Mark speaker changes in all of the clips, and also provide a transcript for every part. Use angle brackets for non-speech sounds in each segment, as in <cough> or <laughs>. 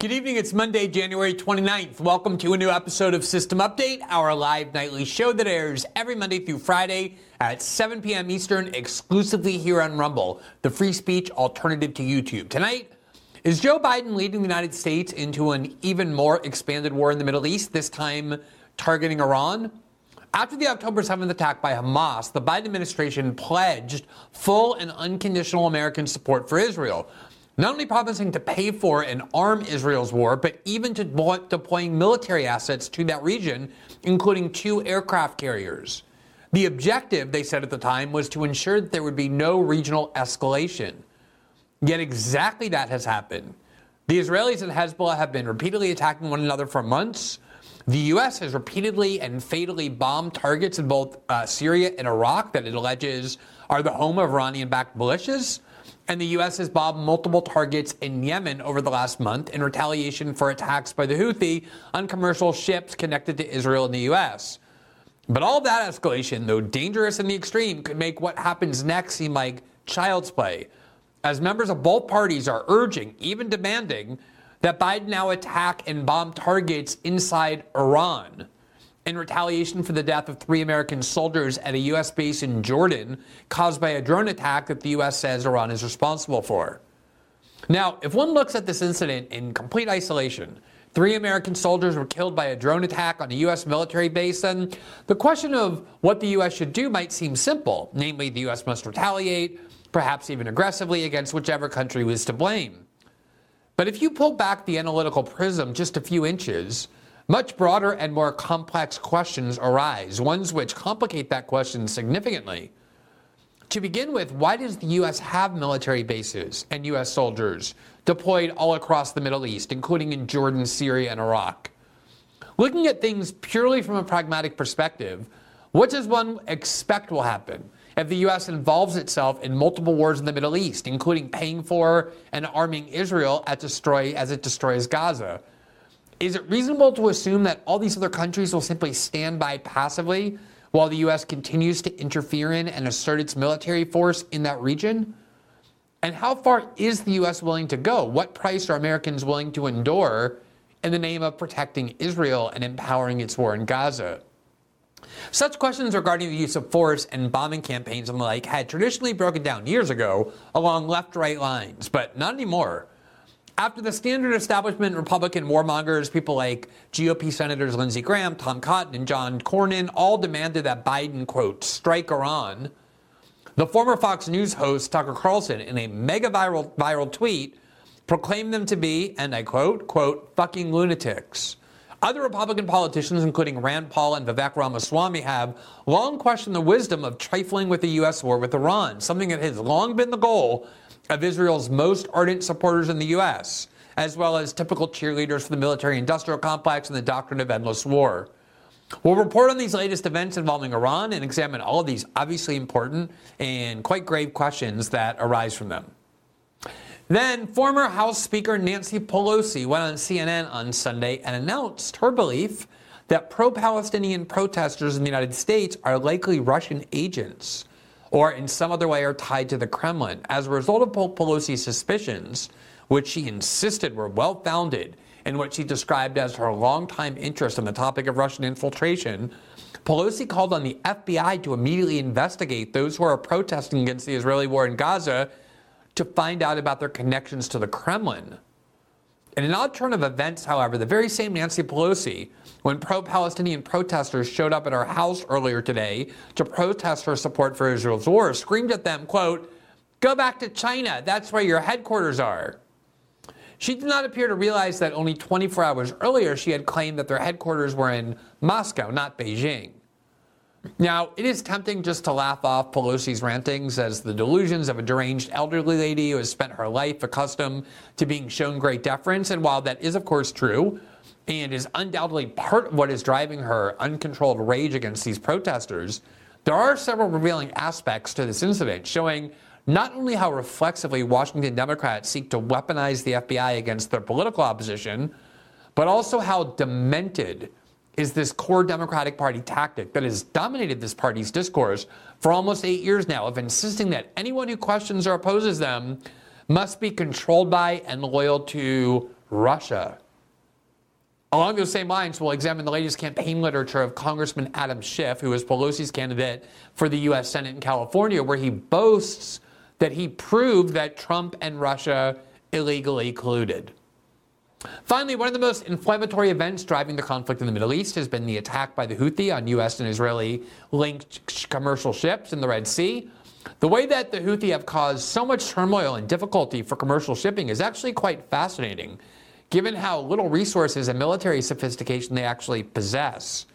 Speaker 1: Good evening. It's Monday, January 29th. Welcome to a new episode of System Update, our live nightly show that airs every Monday through Friday at 7 p.m. Eastern, exclusively here on Rumble, the free speech alternative to YouTube. Tonight, is Joe Biden leading the United States into an even more expanded war in the Middle East, this time targeting Iran? After the October 7th attack by Hamas, the Biden administration pledged full and unconditional American support for Israel not only promising to pay for and arm Israel's war, but even to deploying military assets to that region, including two aircraft carriers. The objective, they said at the time, was to ensure that there would be no regional escalation. Yet exactly that has happened. The Israelis and Hezbollah have been repeatedly attacking one another for months. The U.S. has repeatedly and fatally bombed targets in both uh, Syria and Iraq that it alleges are the home of Iranian backed militias and the U.S. has bombed multiple targets in Yemen over the last month in retaliation for attacks by the Houthi on commercial ships connected to Israel and the U.S. But all that escalation, though dangerous in the extreme, could make what happens next seem like child's play, as members of both parties are urging, even demanding, that Biden now attack and bomb targets inside Iran in retaliation for the death of three American soldiers at a U.S. base in Jordan caused by a drone attack that the U.S. says Iran is responsible for. Now, if one looks at this incident in complete isolation, three American soldiers were killed by a drone attack on a U.S. military base, then the question of what the U.S. should do might seem simple. Namely, the U.S. must retaliate, perhaps even aggressively, against whichever country was to blame. But if you pull back the analytical prism just a few inches, much broader and more complex questions arise, ones which complicate that question significantly. To begin with, why does the U.S. have military bases and U.S. soldiers deployed all across the Middle East, including in Jordan, Syria, and Iraq? Looking at things purely from a pragmatic perspective, what does one expect will happen if the U.S. involves itself in multiple wars in the Middle East, including paying for and arming Israel as it destroys Gaza? Is it reasonable to assume that all these other countries will simply stand by passively while the U.S. continues to interfere in and assert its military force in that region? And how far is the U.S. willing to go? What price are Americans willing to endure in the name of protecting Israel and empowering its war in Gaza? Such questions regarding the use of force and bombing campaigns and the like had traditionally broken down years ago along left right lines, but not anymore. After the standard establishment Republican warmongers, people like GOP Senators Lindsey Graham, Tom Cotton, and John Cornyn all demanded that Biden, quote, strike Iran, the former Fox News host Tucker Carlson, in a mega viral, viral tweet, proclaimed them to be, and I quote, quote, fucking lunatics. Other Republican politicians, including Rand Paul and Vivek Ramaswamy, have long questioned the wisdom of trifling with the U.S. war with Iran, something that has long been the goal of Israel's most ardent supporters in the U.S., as well as typical cheerleaders for the military industrial complex and the doctrine of endless war. We'll report on these latest events involving Iran and examine all of these obviously important and quite grave questions that arise from them. Then, former House Speaker Nancy Pelosi went on CNN on Sunday and announced her belief that pro Palestinian protesters in the United States are likely Russian agents or in some other way are tied to the Kremlin. As a result of Pelosi's suspicions, which she insisted were well founded, and what she described as her longtime interest in the topic of Russian infiltration, Pelosi called on the FBI to immediately investigate those who are protesting against the Israeli war in Gaza to find out about their connections to the Kremlin. In an odd turn of events, however, the very same Nancy Pelosi when pro Palestinian protesters showed up at our house earlier today to protest her support for Israel's war, screamed at them, quote, Go back to China. That's where your headquarters are. She did not appear to realize that only 24 hours earlier she had claimed that their headquarters were in Moscow, not Beijing. Now, it is tempting just to laugh off Pelosi's rantings as the delusions of a deranged elderly lady who has spent her life accustomed to being shown great deference. And while that is, of course, true, and is undoubtedly part of what is driving her uncontrolled rage against these protesters, there are several revealing aspects to this incident showing not only how reflexively Washington Democrats seek to weaponize the FBI against their political opposition, but also how demented is this core Democratic Party tactic that has dominated this party's discourse for almost eight years now of insisting that anyone who questions or opposes them must be controlled by and loyal to Russia. Along those same lines, we'll examine the latest campaign literature of Congressman Adam Schiff, who is Pelosi's candidate for the U.S. Senate in California, where he boasts that he proved that Trump and Russia illegally colluded. Finally, one of the most inflammatory events driving the conflict in the Middle East has been the attack by the Houthi on U.S. and Israeli linked commercial ships in the Red Sea. The way that the Houthi have caused so much turmoil and difficulty for commercial shipping is actually quite fascinating, given how little resources and military sophistication they actually possess.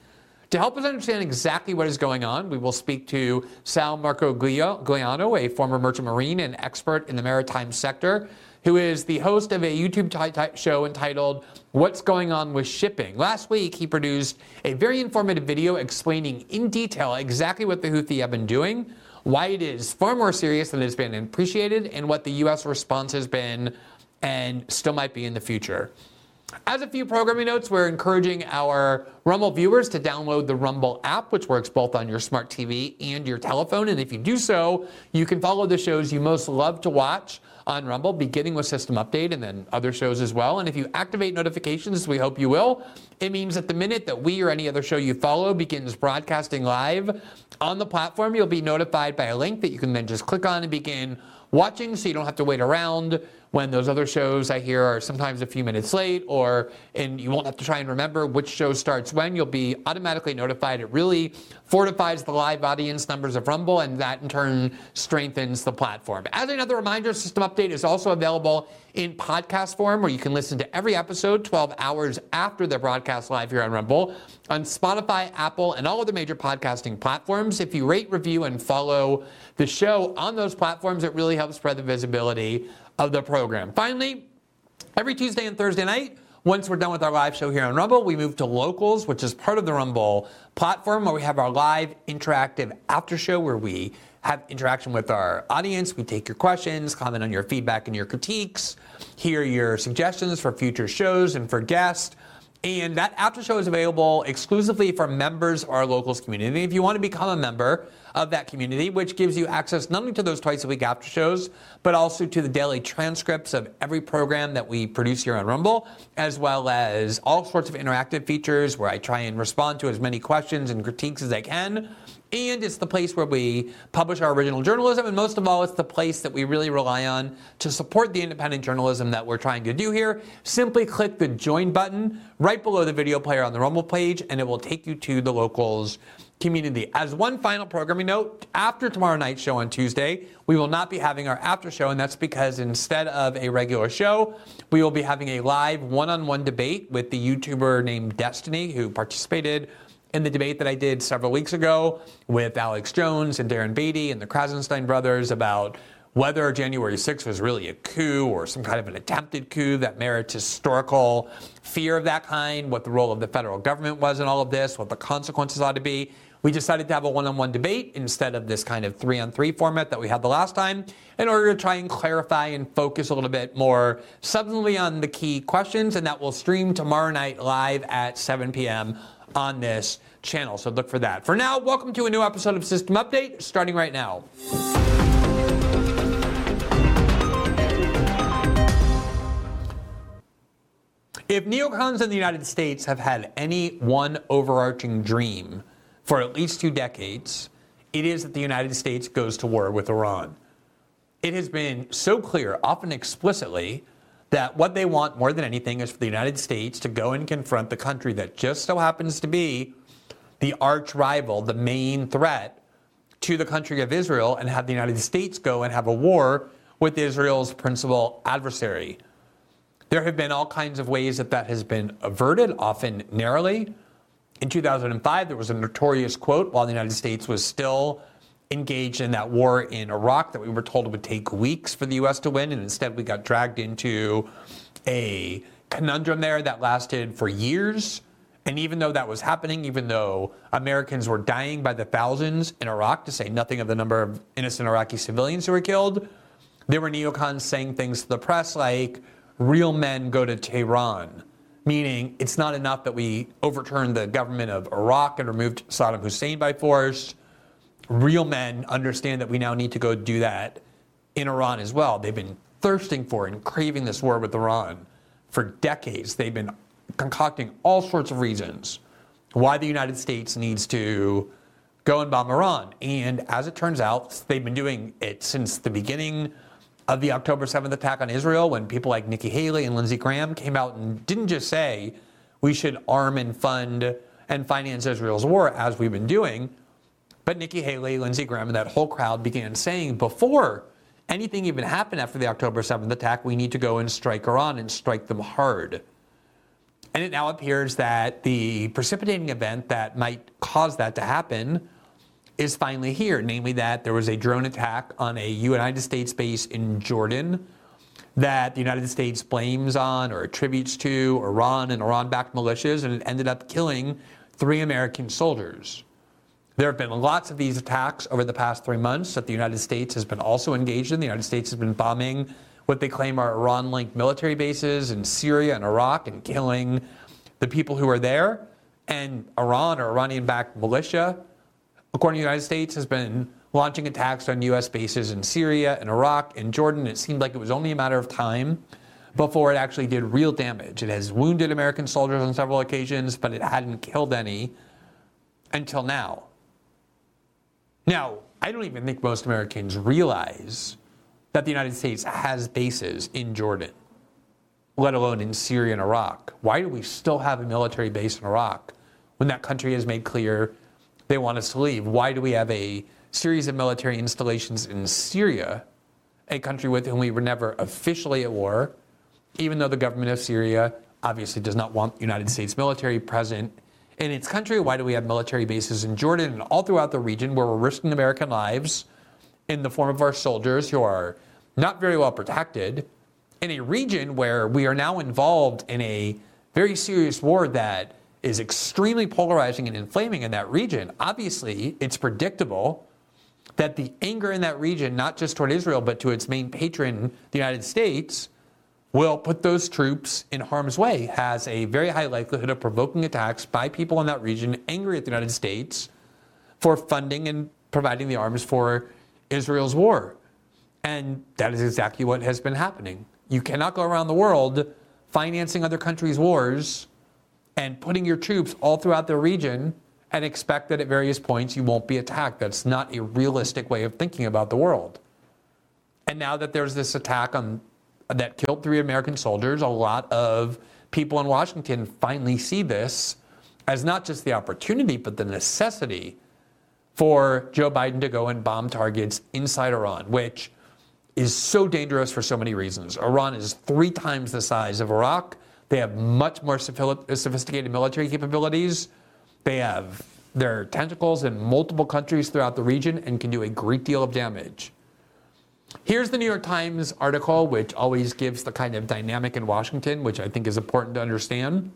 Speaker 1: To help us understand exactly what is going on, we will speak to Sal Mercogliano, a former merchant marine and expert in the maritime sector, who is the host of a YouTube t- show entitled What's Going On with Shipping. Last week, he produced a very informative video explaining in detail exactly what the Houthi have been doing, why it is far more serious than it's been appreciated, and what the U.S. response has been and still might be in the future. As a few programming notes, we're encouraging our Rumble viewers to download the Rumble app, which works both on your smart TV and your telephone. And if you do so, you can follow the shows you most love to watch on Rumble, beginning with System Update and then other shows as well. And if you activate notifications, we hope you will, it means that the minute that we or any other show you follow begins broadcasting live on the platform, you'll be notified by a link that you can then just click on and begin watching so you don't have to wait around when those other shows I hear are sometimes a few minutes late or and you won't have to try and remember which show starts when. You'll be automatically notified. It really fortifies the live audience numbers of Rumble and that in turn strengthens the platform. As another reminder, System Update is also available in podcast form where you can listen to every episode 12 hours after they're broadcast live here on Rumble on Spotify, Apple, and all other major podcasting platforms. If you rate, review, and follow the show on those platforms, it really helps spread the visibility of the program. Finally, every Tuesday and Thursday night, once we're done with our live show here on Rumble, we move to Locals, which is part of the Rumble platform, where we have our live interactive after show where we have interaction with our audience. We take your questions, comment on your feedback and your critiques, hear your suggestions for future shows and for guests. And that after show is available exclusively for members of our locals community. If you want to become a member of that community, which gives you access not only to those twice a week after shows, but also to the daily transcripts of every program that we produce here on Rumble, as well as all sorts of interactive features where I try and respond to as many questions and critiques as I can and it's the place where we publish our original journalism. And most of all, it's the place that we really rely on to support the independent journalism that we're trying to do here. Simply click the join button right below the video player on the Rumble page, and it will take you to the locals community. As one final programming note, after tomorrow night's show on Tuesday, we will not be having our after show, and that's because instead of a regular show, we will be having a live one on one debate with the YouTuber named Destiny, who participated in the debate that I did several weeks ago with Alex Jones and Darren Beattie and the Krassenstein brothers about whether January 6th was really a coup or some kind of an attempted coup that merits historical fear of that kind, what the role of the federal government was in all of this, what the consequences ought to be. We decided to have a one on one debate instead of this kind of three on three format that we had the last time in order to try and clarify and focus a little bit more substantially on the key questions. And that will stream tomorrow night live at 7 p.m on this channel. So look for that. For now, welcome to a new episode of System Update, starting right now. If neocons in the United States have had any one overarching dream for at least two decades, it is that the United States goes to war with Iran. It has been so clear, often explicitly, that what they want more than anything is for the United States to go and confront the country that just so happens to be the arch rival, the main threat to the country of Israel, and have the United States go and have a war with Israel's principal adversary. There have been all kinds of ways that that has been averted, often narrowly. In 2005, there was a notorious quote while the United States was still engaged in that war in Iraq that we were told it would take weeks for the U.S. to win, and instead we got dragged into a conundrum there that lasted for years. And even though that was happening, even though Americans were dying by the thousands in Iraq, to say nothing of the number of innocent Iraqi civilians who were killed, there were neocons saying things to the press like, real men go to Tehran, meaning it's not enough that we overturned the government of Iraq and removed Saddam Hussein by force real men understand that we now need to go do that in Iran as well. They've been thirsting for and craving this war with Iran for decades, they've been concocting all sorts of reasons why the United States needs to go and bomb Iran. And as it turns out, they've been doing it since the beginning of the October 7th attack on Israel when people like Nikki Haley and Lindsey Graham came out and didn't just say we should arm and fund and finance Israel's war as we've been doing, but Nikki Haley, Lindsey Graham, and that whole crowd began saying before anything even happened after the October 7th attack, we need to go and strike Iran and strike them hard. And it now appears that the precipitating event that might cause that to happen is finally here, namely that there was a drone attack on a United States base in Jordan that the United States blames on or attributes to Iran and Iran backed militias, and it ended up killing three American soldiers. There have been lots of these attacks over the past three months that the United States has been also engaged in. The United States has been bombing what they claim are Iran linked military bases in Syria and Iraq and killing the people who are there. And Iran or Iranian backed militia, according to the United States, has been launching attacks on U.S. bases in Syria and Iraq and Jordan. It seemed like it was only a matter of time before it actually did real damage. It has wounded American soldiers on several occasions, but it hadn't killed any until now. Now, I don't even think most Americans realize that the United States has bases in Jordan, let alone in Syria and Iraq. Why do we still have a military base in Iraq when that country has made clear they want us to leave? Why do we have a series of military installations in Syria, a country with whom we were never officially at war, even though the government of Syria obviously does not want the United States military present in its country? Why do we have military bases in Jordan and all throughout the region where we're risking American lives in the form of our soldiers who are not very well protected in a region where we are now involved in a very serious war that is extremely polarizing and inflaming in that region? Obviously, it's predictable that the anger in that region, not just toward Israel, but to its main patron, the United States, will put those troops in harm's way, has a very high likelihood of provoking attacks by people in that region angry at the United States for funding and providing the arms for Israel's war. And that is exactly what has been happening. You cannot go around the world financing other countries' wars and putting your troops all throughout the region and expect that at various points you won't be attacked. That's not a realistic way of thinking about the world. And now that there's this attack on that killed three American soldiers, a lot of people in Washington finally see this as not just the opportunity, but the necessity for Joe Biden to go and bomb targets inside Iran, which is so dangerous for so many reasons. Iran is three times the size of Iraq. They have much more sophisticated military capabilities. They have their tentacles in multiple countries throughout the region and can do a great deal of damage. Here's the New York Times article, which always gives the kind of dynamic in Washington, which I think is important to understand.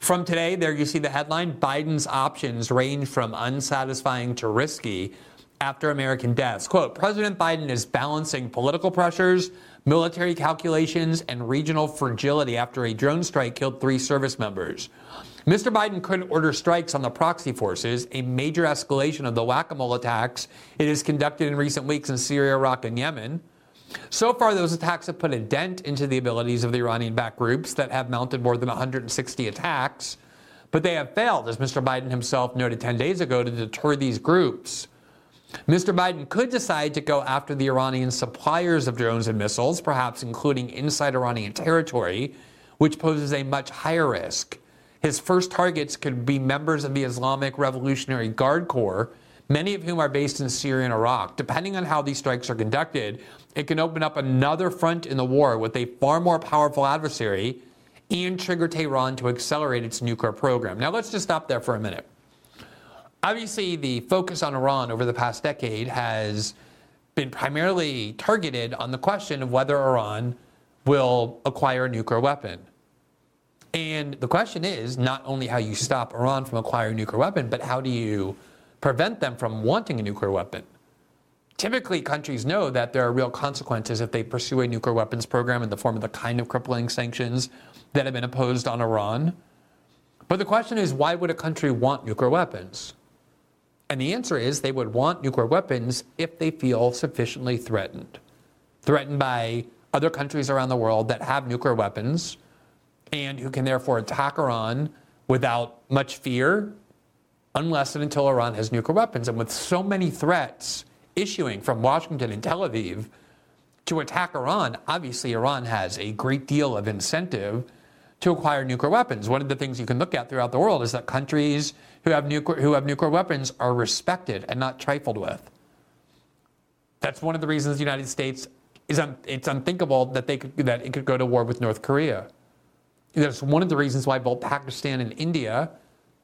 Speaker 1: From today, there you see the headline Biden's options range from unsatisfying to risky after American deaths. Quote President Biden is balancing political pressures, military calculations, and regional fragility after a drone strike killed three service members. Mr. Biden couldn't order strikes on the proxy forces, a major escalation of the whack a mole attacks it has conducted in recent weeks in Syria, Iraq, and Yemen. So far, those attacks have put a dent into the abilities of the Iranian backed groups that have mounted more than 160 attacks, but they have failed, as Mr. Biden himself noted 10 days ago, to deter these groups. Mr. Biden could decide to go after the Iranian suppliers of drones and missiles, perhaps including inside Iranian territory, which poses a much higher risk. His first targets could be members of the Islamic Revolutionary Guard Corps, many of whom are based in Syria and Iraq. Depending on how these strikes are conducted, it can open up another front in the war with a far more powerful adversary and trigger Tehran to accelerate its nuclear program. Now, let's just stop there for a minute. Obviously, the focus on Iran over the past decade has been primarily targeted on the question of whether Iran will acquire a nuclear weapon. And the question is not only how you stop Iran from acquiring a nuclear weapon, but how do you prevent them from wanting a nuclear weapon? Typically, countries know that there are real consequences if they pursue a nuclear weapons program in the form of the kind of crippling sanctions that have been imposed on Iran. But the question is, why would a country want nuclear weapons? And the answer is they would want nuclear weapons if they feel sufficiently threatened. Threatened by other countries around the world that have nuclear weapons and who can therefore attack Iran without much fear unless and until Iran has nuclear weapons. And with so many threats issuing from Washington and Tel Aviv to attack Iran, obviously Iran has a great deal of incentive to acquire nuclear weapons. One of the things you can look at throughout the world is that countries who have nuclear, who have nuclear weapons are respected and not trifled with. That's one of the reasons the United States is un, it's unthinkable that they could, that it could go to war with North Korea. That's one of the reasons why both Pakistan and India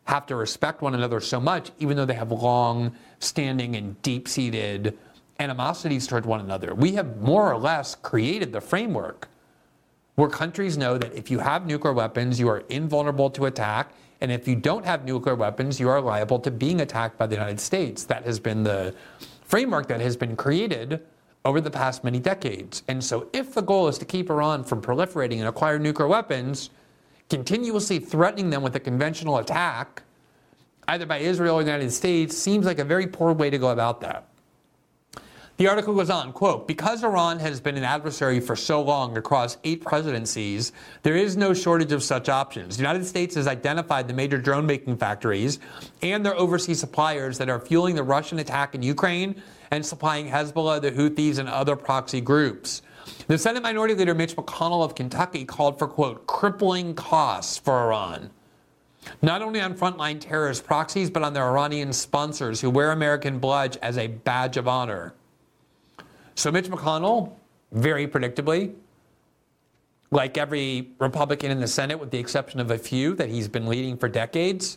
Speaker 1: have to respect one another so much, even though they have long standing and deep seated animosities toward one another. We have more or less created the framework where countries know that if you have nuclear weapons, you are invulnerable to attack. And if you don't have nuclear weapons, you are liable to being attacked by the United States. That has been the framework that has been created over the past many decades. And so, if the goal is to keep Iran from proliferating and acquire nuclear weapons, continuously threatening them with a conventional attack, either by Israel or the United States, seems like a very poor way to go about that. The article goes on, quote, because Iran has been an adversary for so long across eight presidencies, there is no shortage of such options. The United States has identified the major drone making factories and their overseas suppliers that are fueling the Russian attack in Ukraine and supplying Hezbollah, the Houthis, and other proxy groups. The Senate Minority Leader Mitch McConnell of Kentucky called for, quote, crippling costs for Iran. Not only on frontline terrorist proxies, but on their Iranian sponsors who wear American blood as a badge of honor. So Mitch McConnell, very predictably, like every Republican in the Senate, with the exception of a few that he's been leading for decades,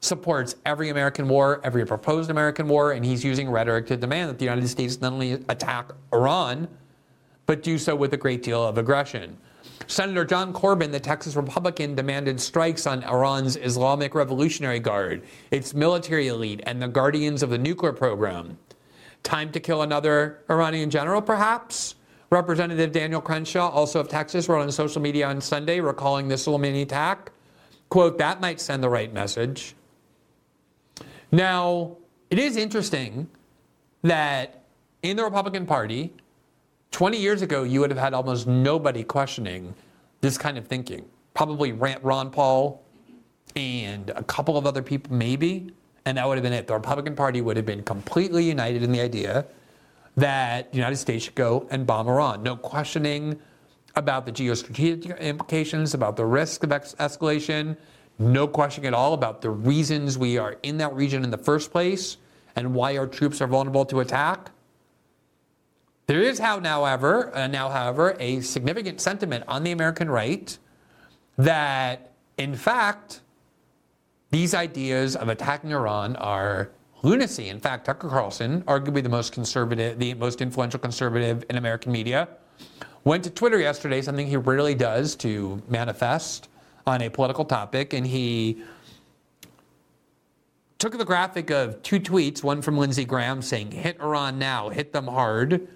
Speaker 1: supports every American war, every proposed American war, and he's using rhetoric to demand that the United States not only attack Iran, but do so with a great deal of aggression. Senator John Cornyn, the Texas Republican, demanded strikes on Iran's Islamic Revolutionary Guard, its military elite, and the guardians of the nuclear program. Time to kill another Iranian general, perhaps? Representative Daniel Crenshaw, also of Texas, wrote on social media on Sunday recalling the Soleimani attack. Quote, that might send the right message. Now, it is interesting that in the Republican Party, 20 years ago, you would have had almost nobody questioning this kind of thinking. Probably Ron Paul and a couple of other people, maybe, and that would have been it. The Republican Party would have been completely united in the idea that the United States should go and bomb Iran. No questioning about the geostrategic implications, about the risk of escalation, no questioning at all about the reasons we are in that region in the first place and why our troops are vulnerable to attack. There is, how however, uh, now, however, a significant sentiment on the American right that, in fact, these ideas of attacking Iran are lunacy. In fact, Tucker Carlson, arguably the most conservative, the most influential conservative in American media, went to Twitter yesterday, something he rarely does to manifest on a political topic, and he took the graphic of two tweets, one from Lindsey Graham saying, hit Iran now, hit them hard,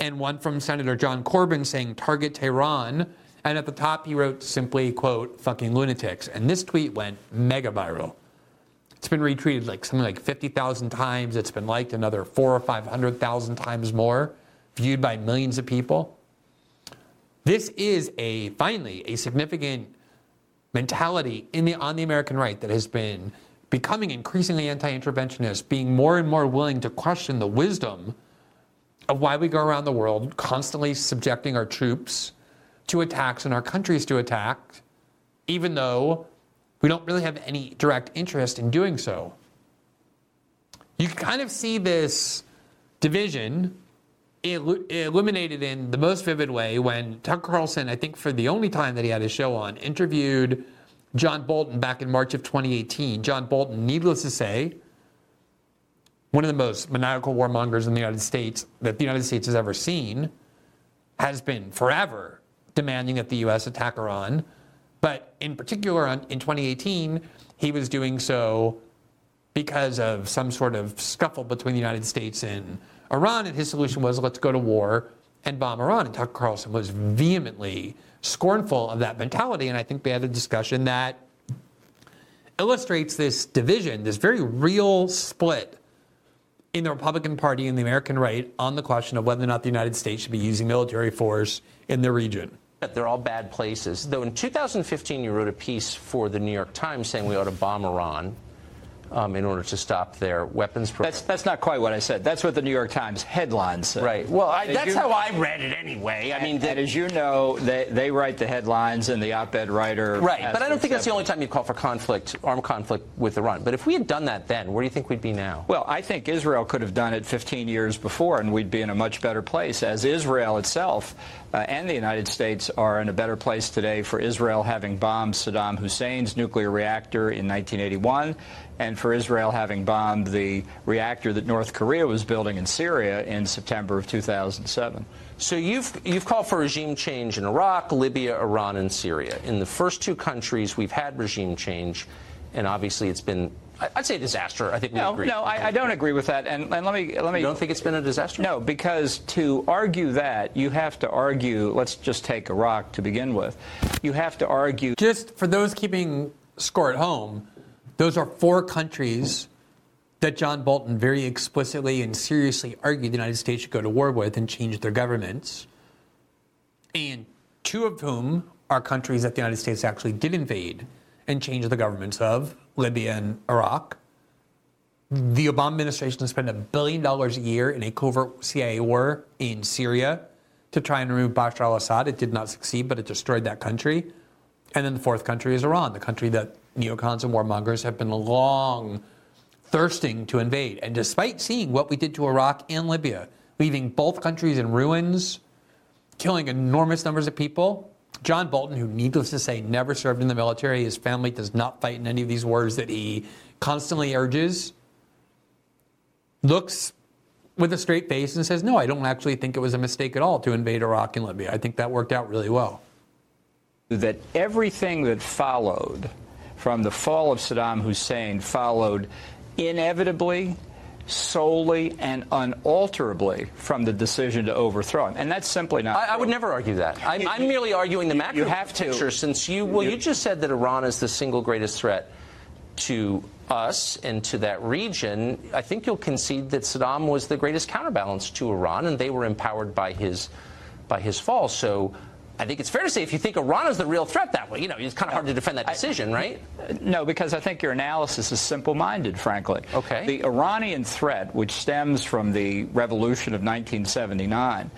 Speaker 1: and one from Senator John Cornyn saying target Tehran. And at the top, he wrote simply, quote, fucking lunatics. And this tweet went mega viral. It's been retweeted like something like 50,000 times. It's been liked another four or 500,000 times more, viewed by millions of people. This is a, finally, a significant mentality in the, on the American right that has been becoming increasingly anti interventionist, being more and more willing to question the wisdom of why we go around the world constantly subjecting our troops to attacks and our countries to attack, even though we don't really have any direct interest in doing so. You can kind of see this division illuminated in the most vivid way when Tucker Carlson, I think for the only time that he had his show on, interviewed John Bolton back in March of 2018. John Bolton, needless to say, one of the most maniacal warmongers in the United States that the United States has ever seen, has been forever demanding that the U.S. attack Iran. But in particular, in 2018, he was doing so because of some sort of scuffle between the United States and Iran. And his solution was let's go to war and bomb Iran. And Tucker Carlson was vehemently scornful of that mentality. And I think they had a discussion that illustrates this division, this very real split in the Republican Party and the American right on the question of whether or not the United States should be using military force in the region.
Speaker 2: They're all bad places. Though in 2015, you wrote a piece for the New York Times saying we ought to bomb Iran um, in order to stop their weapons program.
Speaker 3: That's that's not quite what I said. That's what the New York Times headlines said.
Speaker 2: Right. Well, I, that's
Speaker 3: you,
Speaker 2: how I read it anyway. I mean,
Speaker 3: and as you know, they, they write the headlines, and the op-ed writer.
Speaker 2: Right. But I don't think that's the only time you call for conflict, armed conflict with Iran. But if we had done that then, where do you think we'd be now?
Speaker 3: Well, I think Israel could have done it 15 years before, and we'd be in a much better place. As Israel itself uh, and the United States are in a better place today for Israel having bombed Saddam Hussein's nuclear reactor in 1981 and for Israel having bombed the reactor that North Korea was building in Syria in September of 2007.
Speaker 2: So you've you've called for regime change in Iraq, Libya, Iran, and Syria. In the first two countries, we've had regime change, and obviously it's been I'd say a disaster. I think we
Speaker 3: no,
Speaker 2: agree.
Speaker 3: No, I, I, don't agree with that. And, and, let me let me.
Speaker 2: You don't think it's been a disaster?
Speaker 3: No, because to argue that, you have to argue. Let's just take Iraq to begin with. You have to argue.
Speaker 1: Just for those keeping score at home, those are four countries that John Bolton very explicitly and seriously argued the United States should go to war with and change their governments. And two of whom are countries that the United States actually did invade and change the governments of Libya and Iraq. The Obama administration spent a billion dollars a year in a covert CIA war in Syria to try and remove Bashar al Assad. It did not succeed, but it destroyed that country. And then the fourth country is Iran, the country that neocons and warmongers have been long thirsting to invade. And despite seeing what we did to Iraq and Libya, leaving both countries in ruins, killing enormous numbers of people, John Bolton, who needless to say never served in the military, his family does not fight in any of these wars that he constantly urges, looks with a straight face and says, No, I don't actually think it was a mistake at all to invade Iraq and Libya. I think that worked out really well.
Speaker 3: That everything that followed from the fall of Saddam Hussein followed inevitably, solely, and unalterably from the decision to overthrow him. And that's simply not.
Speaker 2: I, I would never argue that. I'm, you, I'm merely arguing the macro
Speaker 3: you have
Speaker 2: picture.
Speaker 3: To.
Speaker 2: Since you, well, you just said that Iran is the single greatest threat to us and to that region. I think you'll concede that Saddam was the greatest counterbalance to Iran, and they were empowered by his by his fall. So I think it's fair to say if you think Iran is the real threat that way, you know, it's kind of hard to defend that decision, right?
Speaker 3: No, because I think your analysis is simple-minded, frankly.
Speaker 2: Okay.
Speaker 3: The Iranian threat, which stems from the revolution of 1979,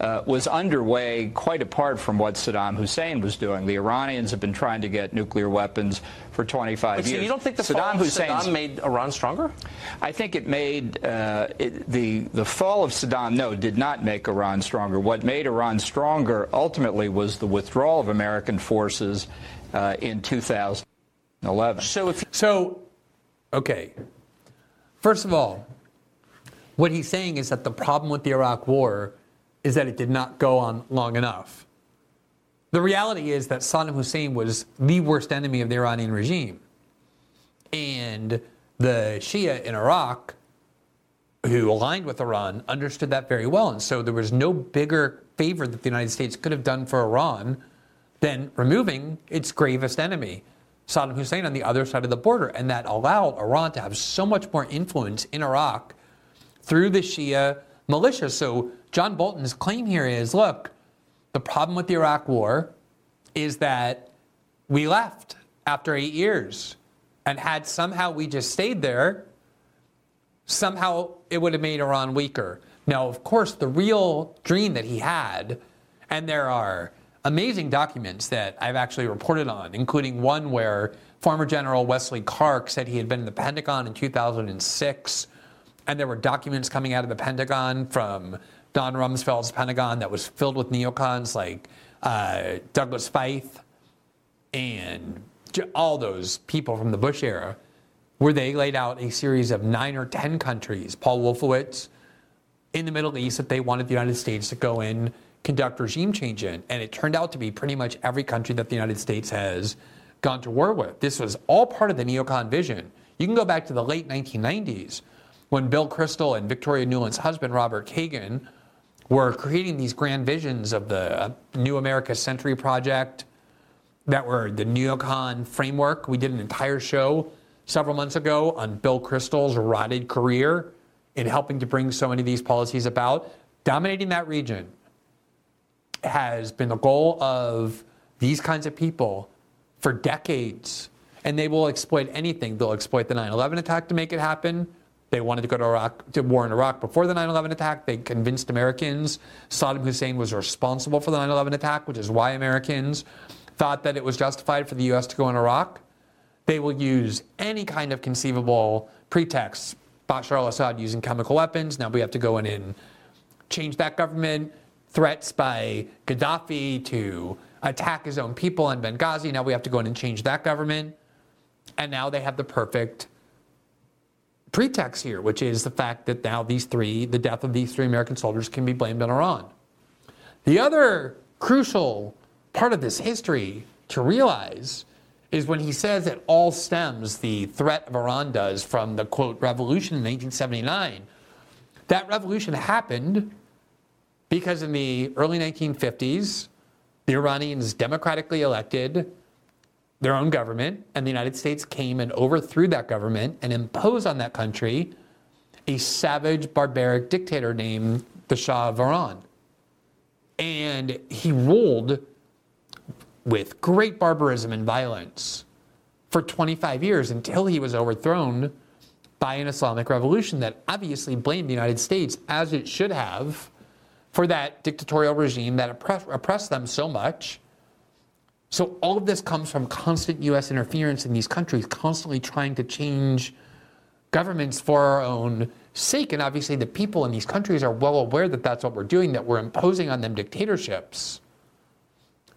Speaker 3: uh, was underway quite apart from what Saddam Hussein was doing. The Iranians have been trying to get nuclear weapons for 25
Speaker 2: Wait,
Speaker 3: years.
Speaker 2: So you don't think the
Speaker 3: Saddam
Speaker 2: fall
Speaker 3: Hussein
Speaker 2: Saddam made Iran stronger?
Speaker 3: I think it made uh, it, the the fall of Saddam. No, did not make Iran stronger. What made Iran stronger ultimately was the withdrawal of American forces uh, in 2011.
Speaker 2: So if
Speaker 1: so, okay. First of all, what he's saying is that the problem with the Iraq War is that it did not go on long enough. The reality is that Saddam Hussein was the worst enemy of the Iranian regime. And the Shia in Iraq, who aligned with Iran, understood that very well. And so there was no bigger favor that the United States could have done for Iran than removing its gravest enemy, Saddam Hussein, on the other side of the border. And that allowed Iran to have so much more influence in Iraq through the Shia militia. So John Bolton's claim here is look, the problem with the Iraq war is that we left after eight years. And had somehow we just stayed there, somehow it would have made Iran weaker. Now, of course, the real dream that he had, and there are amazing documents that I've actually reported on, including one where former General Wesley Clark said he had been in the Pentagon in 2006, and there were documents coming out of the Pentagon from Don Rumsfeld's Pentagon that was filled with neocons like uh, Douglas Feith and all those people from the Bush era, where they laid out a series of nine or ten countries, Paul Wolfowitz, in the Middle East that they wanted the United States to go in, conduct regime change in. And it turned out to be pretty much every country that the United States has gone to war with. This was all part of the neocon vision. You can go back to the late 1990s when Bill Kristol and Victoria Nuland's husband, Robert Kagan, were creating these grand visions of the uh, New America Century Project that were the neocon framework. We did an entire show several months ago on Bill Kristol's rotted career in helping to bring so many of these policies about. Dominating that region has been the goal of these kinds of people for decades. And they will exploit anything. They'll exploit the 9 11 attack to make it happen. They wanted to go to Iraq to war in Iraq before the 9/11 attack. They convinced Americans Saddam Hussein was responsible for the 9/11 attack, which is why Americans thought that it was justified for the U.S. to go in Iraq. They will use any kind of conceivable pretext. Bashar al-Assad using chemical weapons. Now we have to go in and change that government. Threats by Gaddafi to attack his own people in Benghazi. Now we have to go in and change that government. And now they have the perfect pretext here, which is the fact that now these three, the death of these three American soldiers, can be blamed on Iran. The other crucial part of this history to realize is when he says it all stems, the threat of Iran does, from the quote, revolution in 1979. That revolution happened because in the early 1950s, the Iranians democratically elected their own government, and the United States came and overthrew that government and imposed on that country a savage, barbaric dictator named the Shah of Iran. And he ruled with great barbarism and violence for 25 years until he was overthrown by an Islamic revolution that obviously blamed the United States, as it should have, for that dictatorial regime that oppressed, them so much so all of this comes from constant U.S. interference in these countries, constantly trying to change governments for our own sake. And obviously, the people in these countries are well aware that that's what we're doing, that we're imposing on them dictatorships.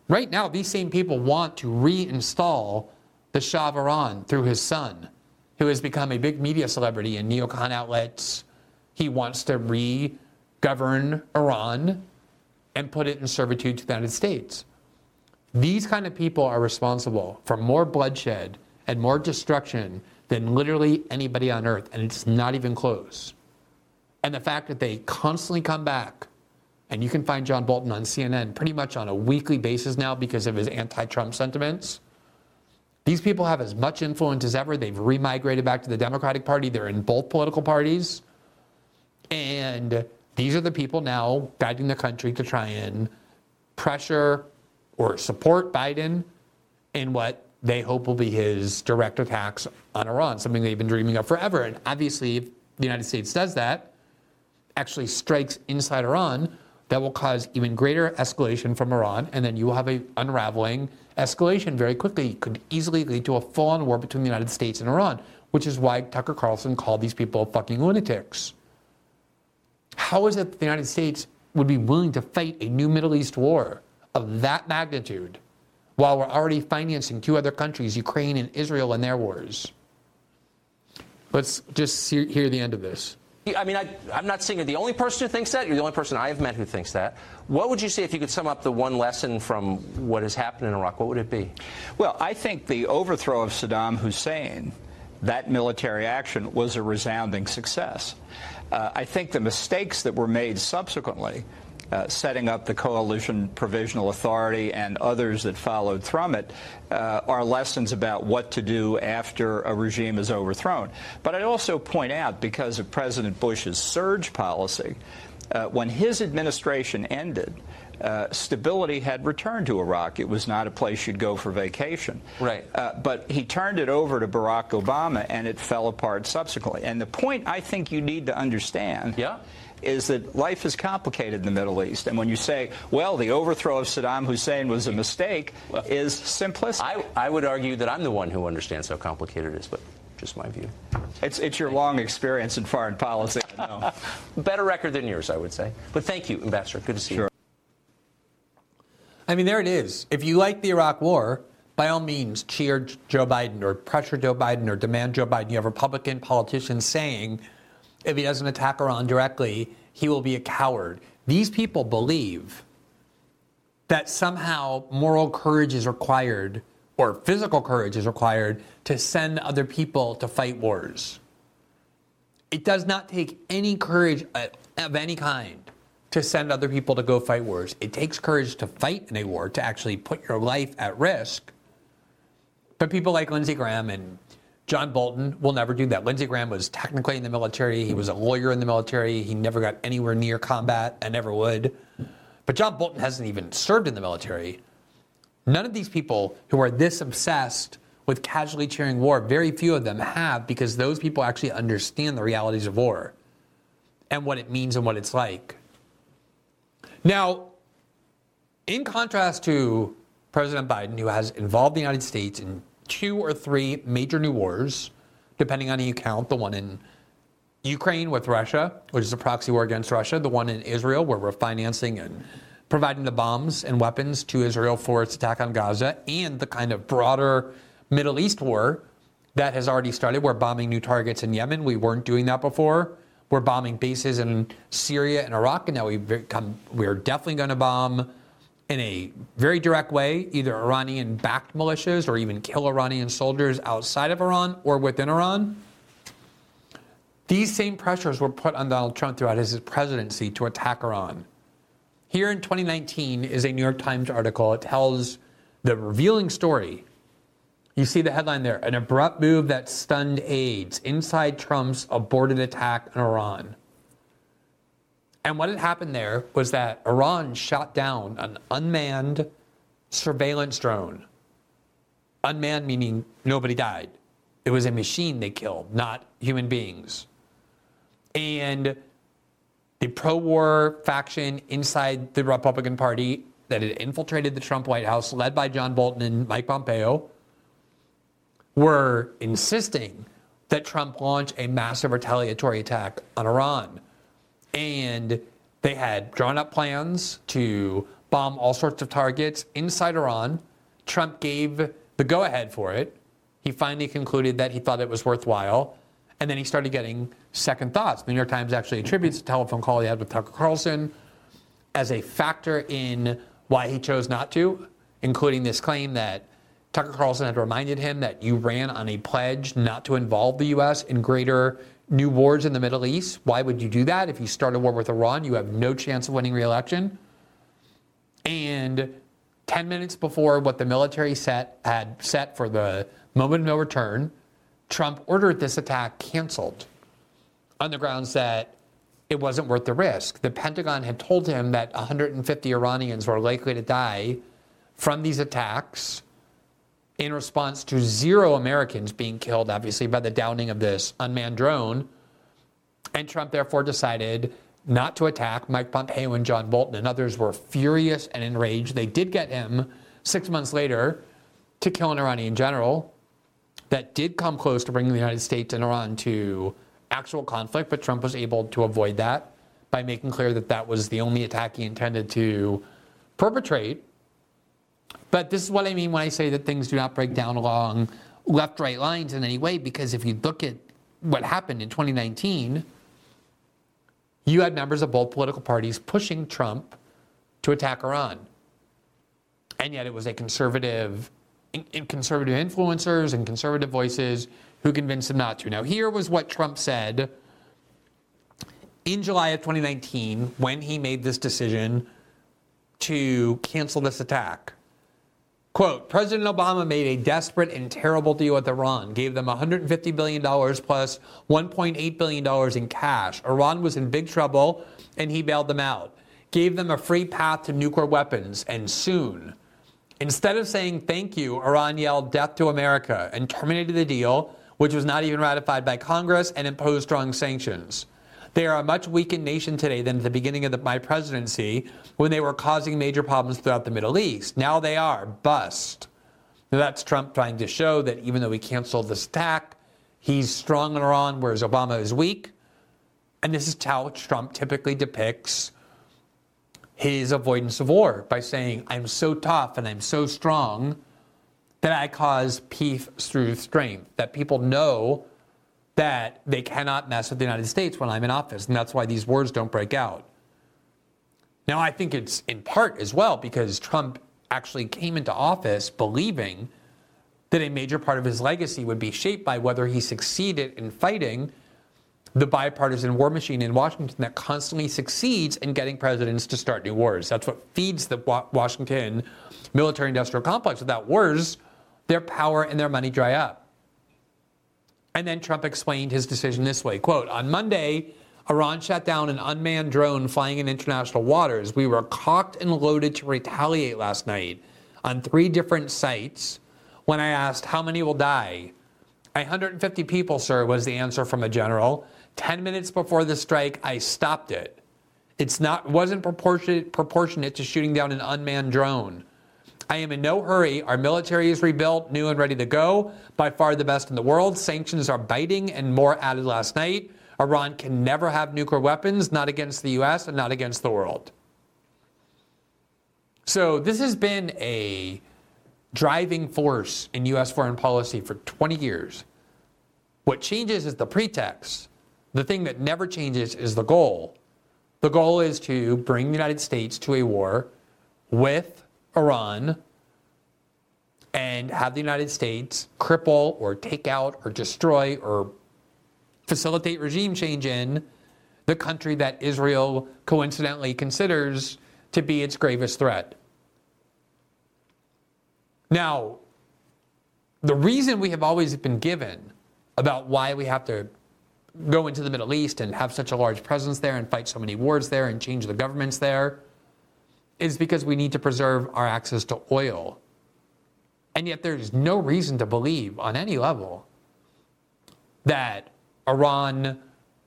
Speaker 1: Right now, these same people want to reinstall the Shah of Iran through his son, who has become a big media celebrity in neocon outlets. He wants to re govern Iran and put it in servitude to the United States. These kind of people are responsible for more bloodshed and more destruction than literally anybody on earth, and it's not even close. And the fact that they constantly come back, and you can find John Bolton on CNN pretty much on a weekly basis now because of his anti Trump sentiments. These people have as much influence as ever. They've remigrated back to the Democratic Party. They're in both political parties. And these are the people now guiding the country to try and pressure or support Biden in what they hope will be his direct attacks on Iran, something they've been dreaming of forever. And obviously, if the United States does that, actually strikes inside Iran, that will cause even greater escalation from Iran, and then you will have a unraveling escalation very quickly. It could easily lead to a full-on war between the United States and Iran, which is why Tucker Carlson called these people fucking lunatics. How is it that the United States would be willing to fight a new Middle East war of that magnitude while we're already financing two other countries, Ukraine and Israel, in their wars. Let's just hear the end of this.
Speaker 2: I mean, I, am not saying you're the only person who thinks that. You're the only person I've met who thinks that. What would you say if you could sum up the one lesson from what has happened in Iraq? What would it be?
Speaker 3: Well, I think the overthrow of Saddam Hussein, that military action, was a resounding success. Uh, I think the mistakes that were made subsequently uh, setting up the Coalition Provisional Authority and others that followed from it uh, are lessons about what to do after a regime is overthrown. But I'd also point out, because of President Bush's surge policy, uh, when his administration ended, uh, stability had returned to Iraq. It was not a place you'd go for vacation.
Speaker 2: Right.
Speaker 3: Uh, but he turned it over to Barack Obama, and it fell apart subsequently. And the point I think you need to understand
Speaker 2: yeah
Speaker 3: is that life is complicated in the Middle East. And when you say, well, the overthrow of Saddam Hussein was a mistake, well, is simplistic.
Speaker 2: I, I would argue that I'm the one who understands how complicated it is, but just my view.
Speaker 3: It's, it's your long experience in foreign policy. <laughs>
Speaker 2: Better record than yours, I would say. But thank you, Ambassador. Good to see sure. you.
Speaker 1: I mean, there it is. If you like the Iraq War, by all means, cheer Joe Biden or pressure Joe Biden or demand Joe Biden. You have Republican politicians saying, if he doesn't attack Iran directly, he will be a coward. These people believe that somehow moral courage is required or physical courage is required to send other people to fight wars. It does not take any courage uh, of any kind to send other people to go fight wars. It takes courage to fight in a war, to actually put your life at risk. But people like Lindsey Graham and John Bolton will never do that. Lindsey Graham was technically in the military. He was a lawyer in the military. He never got anywhere near combat and never would. But John Bolton hasn't even served in the military. None of these people who are this obsessed with casually cheering war, very few of them have because those people actually understand the realities of war and what it means and what it's like. Now, in contrast to President Biden, who has involved the United States in two or three major new wars, depending on how you count, the one in Ukraine with Russia, which is a proxy war against Russia, the one in Israel, where we're financing and providing the bombs and weapons to Israel for its attack on Gaza, and the kind of broader Middle East war that has already started. We're bombing new targets in Yemen. We weren't doing that before. We're bombing bases in Syria and Iraq, and now we've become, we're definitely going to bomb in a very direct way either Iranian backed militias or even kill Iranian soldiers outside of Iran or within Iran. These same pressures were put on Donald Trump throughout his presidency to attack Iran. Here in 2019 is a New York Times article. It tells the revealing story. You see the headline there an abrupt move that stunned aides inside Trump's aborted attack on Iran. And what had happened there was that Iran shot down an unmanned surveillance drone. Unmanned meaning nobody died. It was a machine they killed, not human beings. And the pro war faction inside the Republican Party that had infiltrated the Trump White House, led by John Bolton and Mike Pompeo, were insisting that Trump launch a massive retaliatory attack on Iran. And they had drawn up plans to bomb all sorts of targets inside Iran. Trump gave the go ahead for it. He finally concluded that he thought it was worthwhile. And then he started getting second thoughts. The New York Times actually attributes a telephone call he had with Tucker Carlson as a factor in why he chose not to, including this claim that Tucker Carlson had reminded him that you ran on a pledge not to involve the U.S. in greater new wars in the Middle East. Why would you do that? If you start a war with Iran, you have no chance of winning re-election. And 10 minutes before what the military set had set for the moment of no return, Trump ordered this attack canceled on the grounds that it wasn't worth the risk. The Pentagon had told him that 150 Iranians were likely to die from these attacks in response to zero Americans being killed, obviously, by the downing of this unmanned drone. And Trump therefore decided not to attack. Mike Pompeo and John Bolton and others were furious and enraged. They did get him six months later to kill an Iranian general that did come close to bringing the United States and Iran to actual conflict, but Trump was able to avoid that by making clear that that was the only attack he intended to perpetrate. But this is what I mean when I say that things do not break down along left right lines in any way, because if you look at what happened in 2019, you had members of both political parties pushing Trump to attack Iran. And yet it was a conservative in, in conservative influencers and conservative voices who convinced him not to. Now, here was what Trump said in July of 2019 when he made this decision to cancel this attack. Quote, President Obama made a desperate and terrible deal with Iran, gave them $150 billion plus $1.8 billion in cash. Iran was in big trouble, and he bailed them out. Gave them a free path to nuclear weapons, and soon. Instead of saying thank you, Iran yelled death to America and terminated the deal, which was not even ratified by Congress, and imposed strong sanctions. They are a much weakened nation today than at the beginning of the, my presidency when they were causing major problems throughout the Middle East. Now they are bust. Now that's Trump trying to show that even though he canceled this attack, he's strong in Iran, whereas Obama is weak. And this is how Trump typically depicts his avoidance of war by saying, I'm so tough and I'm so strong that I cause peace through strength, that people know that they cannot mess with the United States when I'm in office. And that's why these wars don't break out. Now, I think it's in part as well because Trump actually came into office believing that a major part of his legacy would be shaped by whether he succeeded in fighting the bipartisan war machine in Washington that constantly succeeds in getting presidents to start new wars. That's what feeds the Washington military industrial complex. Without wars, their power and their money dry up. And then Trump explained his decision this way quote, On Monday, Iran shot down an unmanned drone flying in international waters. We were cocked and loaded to retaliate last night on three different sites when I asked how many will die. 150 people, sir, was the answer from a general. 10 minutes before the strike, I stopped it. It's not wasn't proportionate proportionate to shooting down an unmanned drone. I am in no hurry. Our military is rebuilt, new and ready to go. By far the best in the world. Sanctions are biting and more added last night. Iran can never have nuclear weapons, not against the US and not against the world. So this has been a driving force in US foreign policy for 20 years. What changes is the pretext. The thing that never changes is the goal. The goal is to bring the United States to a war with Iran and have the United States cripple or take out or destroy or facilitate regime change in the country that Israel coincidentally considers to be its gravest threat. Now, the reason we have always been given about why we have to go into the Middle East and have such a large presence there and fight so many wars there and change the governments there is because we need to preserve our access to oil. And yet there's no reason to believe on any level that Iran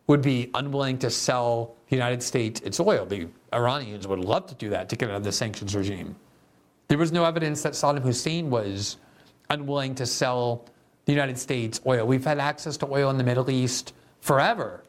Speaker 1: would be unwilling to sell the United States its oil. The Iranians would love to do that to get out of the sanctions regime. There was no evidence that Saddam Hussein was unwilling to sell the United States oil. We've had access to oil in the Middle East forever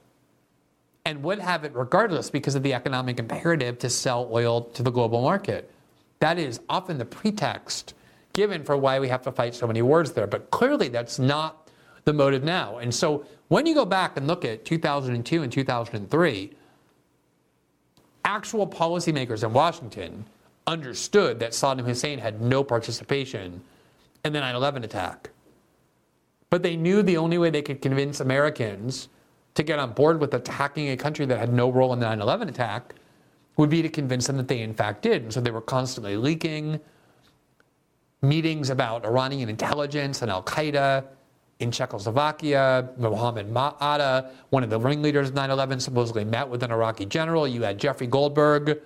Speaker 1: and would have it regardless because of the economic imperative to sell oil to the global market. That is often the pretext given for why we have to fight so many wars there. But clearly, that's not the motive now. And so when you go back and look at 2002 and 2003, actual policymakers in Washington understood that Saddam Hussein had no participation in the 9 11 attack. But they knew the only way they could convince Americans to get on board with attacking a country that had no role in the 9 11 attack would be to convince them that they in fact did. And so they were constantly leaking meetings about Iranian intelligence and Al Qaeda in Czechoslovakia. Mohammed Atta, one of the ringleaders of 9 11, supposedly met with an Iraqi general. You had Jeffrey Goldberg,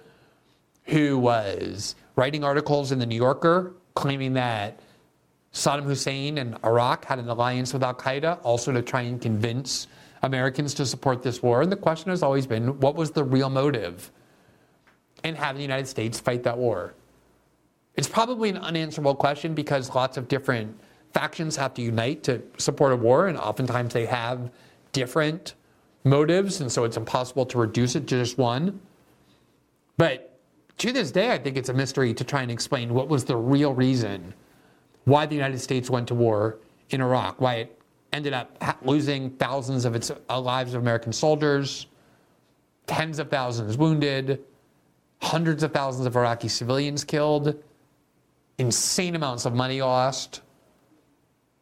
Speaker 1: who was writing articles in the New Yorker claiming that Saddam Hussein and Iraq had an alliance with Al Qaeda, also to try and convince Americans to support this war. And the question has always been what was the real motive in having the United States fight that war? It's probably an unanswerable question because lots of different factions have to unite to support a war, and oftentimes they have different motives, and so it's impossible to reduce it to just one. But to this day, I think it's a mystery to try and explain what was the real reason why the United States went to war in Iraq, why it ended up losing thousands of its uh, lives of American soldiers, tens of thousands wounded, hundreds of thousands of Iraqi civilians killed, insane amounts of money lost.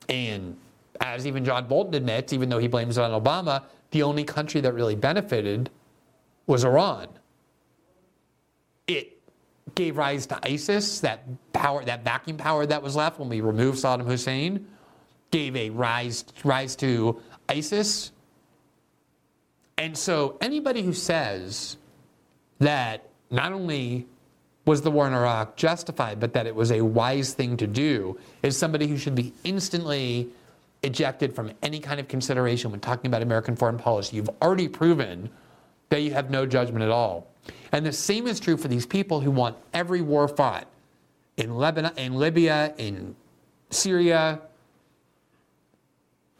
Speaker 1: And as even John Bolton admits, even though he blames it on Obama, the only country that really benefited was Iran. It gave rise to ISIS, that power, that vacuum power that was left when we removed Saddam Hussein gave a rise, rise to ISIS. And so anybody who says that not only was the war in Iraq justified, but that it was a wise thing to do, is somebody who should be instantly ejected from any kind of consideration when talking about American foreign policy. You've already proven that you have no judgment at all. And the same is true for these people who want every war fought in Lebanon, in Libya, in Syria,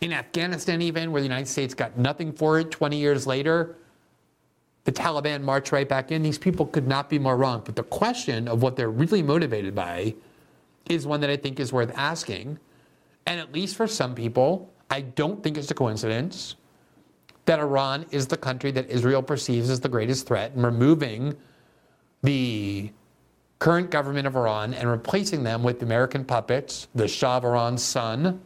Speaker 1: in Afghanistan, even, where the United States got nothing for it 20 years later, the Taliban marched right back in. These people could not be more wrong. But the question of what they're really motivated by is one that I think is worth asking. And at least for some people, I don't think it's a coincidence that Iran is the country that Israel perceives as the greatest threat, and removing the current government of Iran and replacing them with American puppets, the Shah of Iran's son,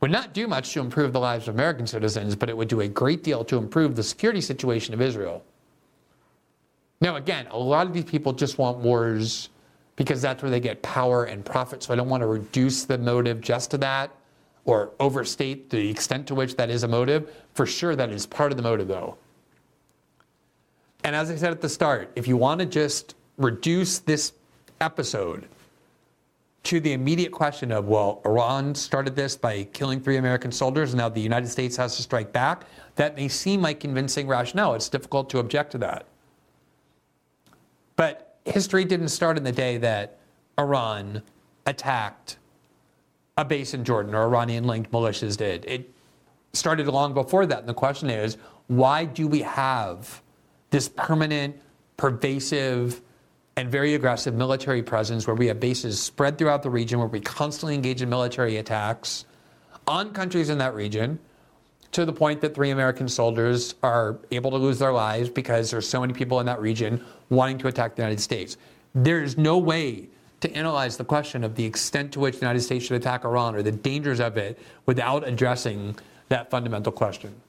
Speaker 1: would not do much to improve the lives of American citizens, but it would do a great deal to improve the security situation of Israel. Now, again, a lot of these people just want wars because that's where they get power and profit, so I don't want to reduce the motive just to that. or overstate the extent to which that is a motive. For sure, that is part of the motive, though. And as I said at the start, if you want to just reduce this episode to the immediate question of, well, Iran started this by killing three American soldiers, and now the United States has to strike back, that may seem like convincing rationale. It's difficult to object to that. But history didn't start in the day that Iran attacked a base in Jordan or Iranian linked militias did. It started long before that. And the question is why do we have this permanent, pervasive, and very aggressive military presence where we have bases spread throughout the region, where we constantly engage in military attacks on countries in that region? To the point that three American soldiers are able to lose their lives because there's so many people in that region wanting to attack the United States. There's no way to analyze the question of the extent to which the United States should attack Iran or the dangers of it without addressing that fundamental question.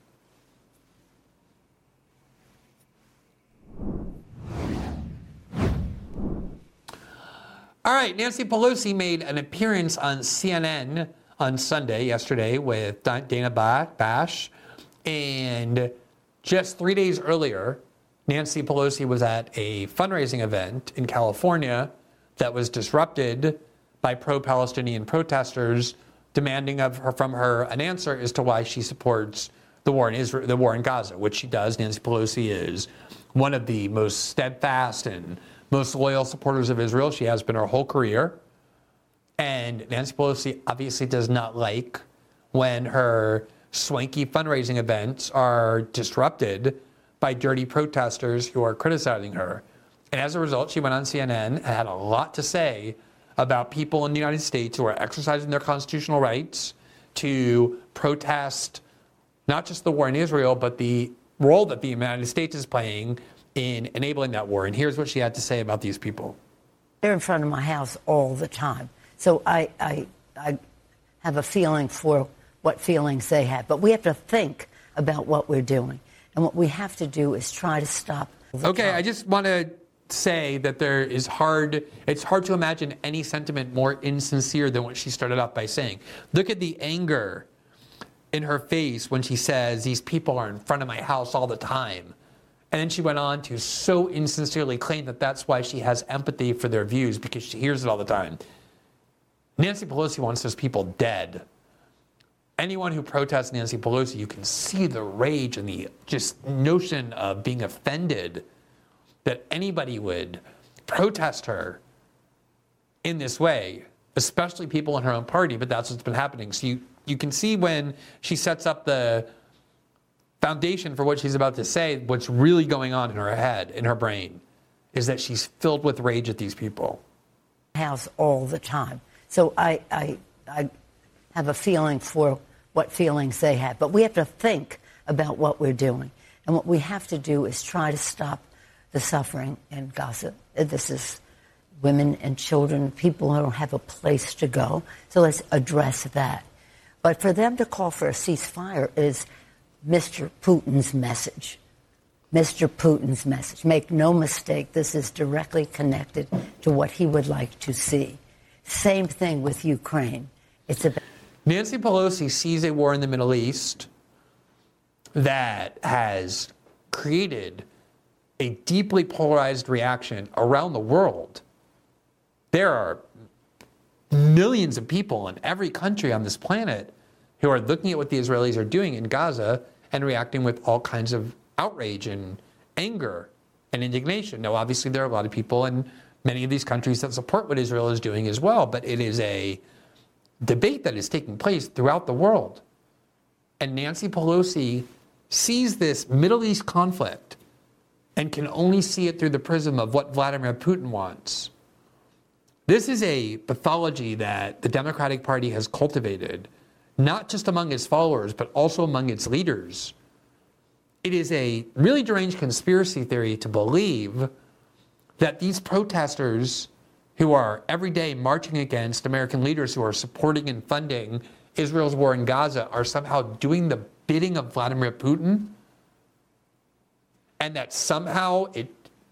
Speaker 1: All right, Nancy Pelosi made an appearance on CNN on Sunday, yesterday, with Dana Bash. And just three days earlier, Nancy Pelosi was at a fundraising event in California that was disrupted by pro Palestinian protesters demanding of her, from her an answer as to why she supports the war in Israel, the war in Gaza, which she does. Nancy Pelosi is one of the most steadfast and most loyal supporters of Israel. She has been her whole career. And Nancy Pelosi obviously does not like when her swanky fundraising events are disrupted by dirty protesters who are criticizing her. And as a result, she went on CNN and had a lot to say about people in the United States who are exercising their constitutional rights to protest not just the war in Israel, but the role that the United States is playing in enabling that war. And here's what she had to say about these people.
Speaker 4: They're in front of my house all the time. So I, I, I have a feeling for what feelings they have. But we have to think about what we're doing. And what we have to do is try to stop.
Speaker 1: Okay,
Speaker 4: time.
Speaker 1: I just want to say that there is hard it's hard to imagine any sentiment more insincere than what she started off by saying look at the anger in her face when she says these people are in front of my house all the time and then she went on to so insincerely claim that that's why she has empathy for their views because she hears it all the time nancy pelosi wants those people dead anyone who protests nancy pelosi you can see the rage and the just notion of being offended that anybody would protest her in this way, especially people in her own party, but that's what's been happening. So you, you can see when she sets up the foundation for what she's about to say, what's really going on in her head, in her brain, is that she's filled with rage at these people.
Speaker 4: House all the time. So I, I, I have a feeling for what feelings they have. But we have to think about what we're doing. And what we have to do is try to stop the suffering and Gaza. This is women and children, people who don't have a place to go. So let's address that. But for them to call for a ceasefire is Mr. Putin's message. Mr. Putin's message. Make no mistake, this is directly connected to what he would like to see. Same thing with Ukraine. It's about.
Speaker 1: Nancy Pelosi sees a war in the Middle East that has created a deeply polarized reaction around the world. There are millions of people in every country on this planet who are looking at what the Israelis are doing in Gaza and reacting with all kinds of outrage and anger and indignation. Now, obviously, there are a lot of people in many of these countries that support what Israel is doing as well, but it is a debate that is taking place throughout the world. And Nancy Pelosi sees this Middle East conflict and can only see it through the prism of what Vladimir Putin wants. This is a pathology that the Democratic Party has cultivated, not just among its followers, but also among its leaders. It is a really deranged conspiracy theory to believe that these protesters who are every day marching against American leaders who are supporting and funding Israel's war in Gaza are somehow doing the bidding of Vladimir Putin and that somehow it,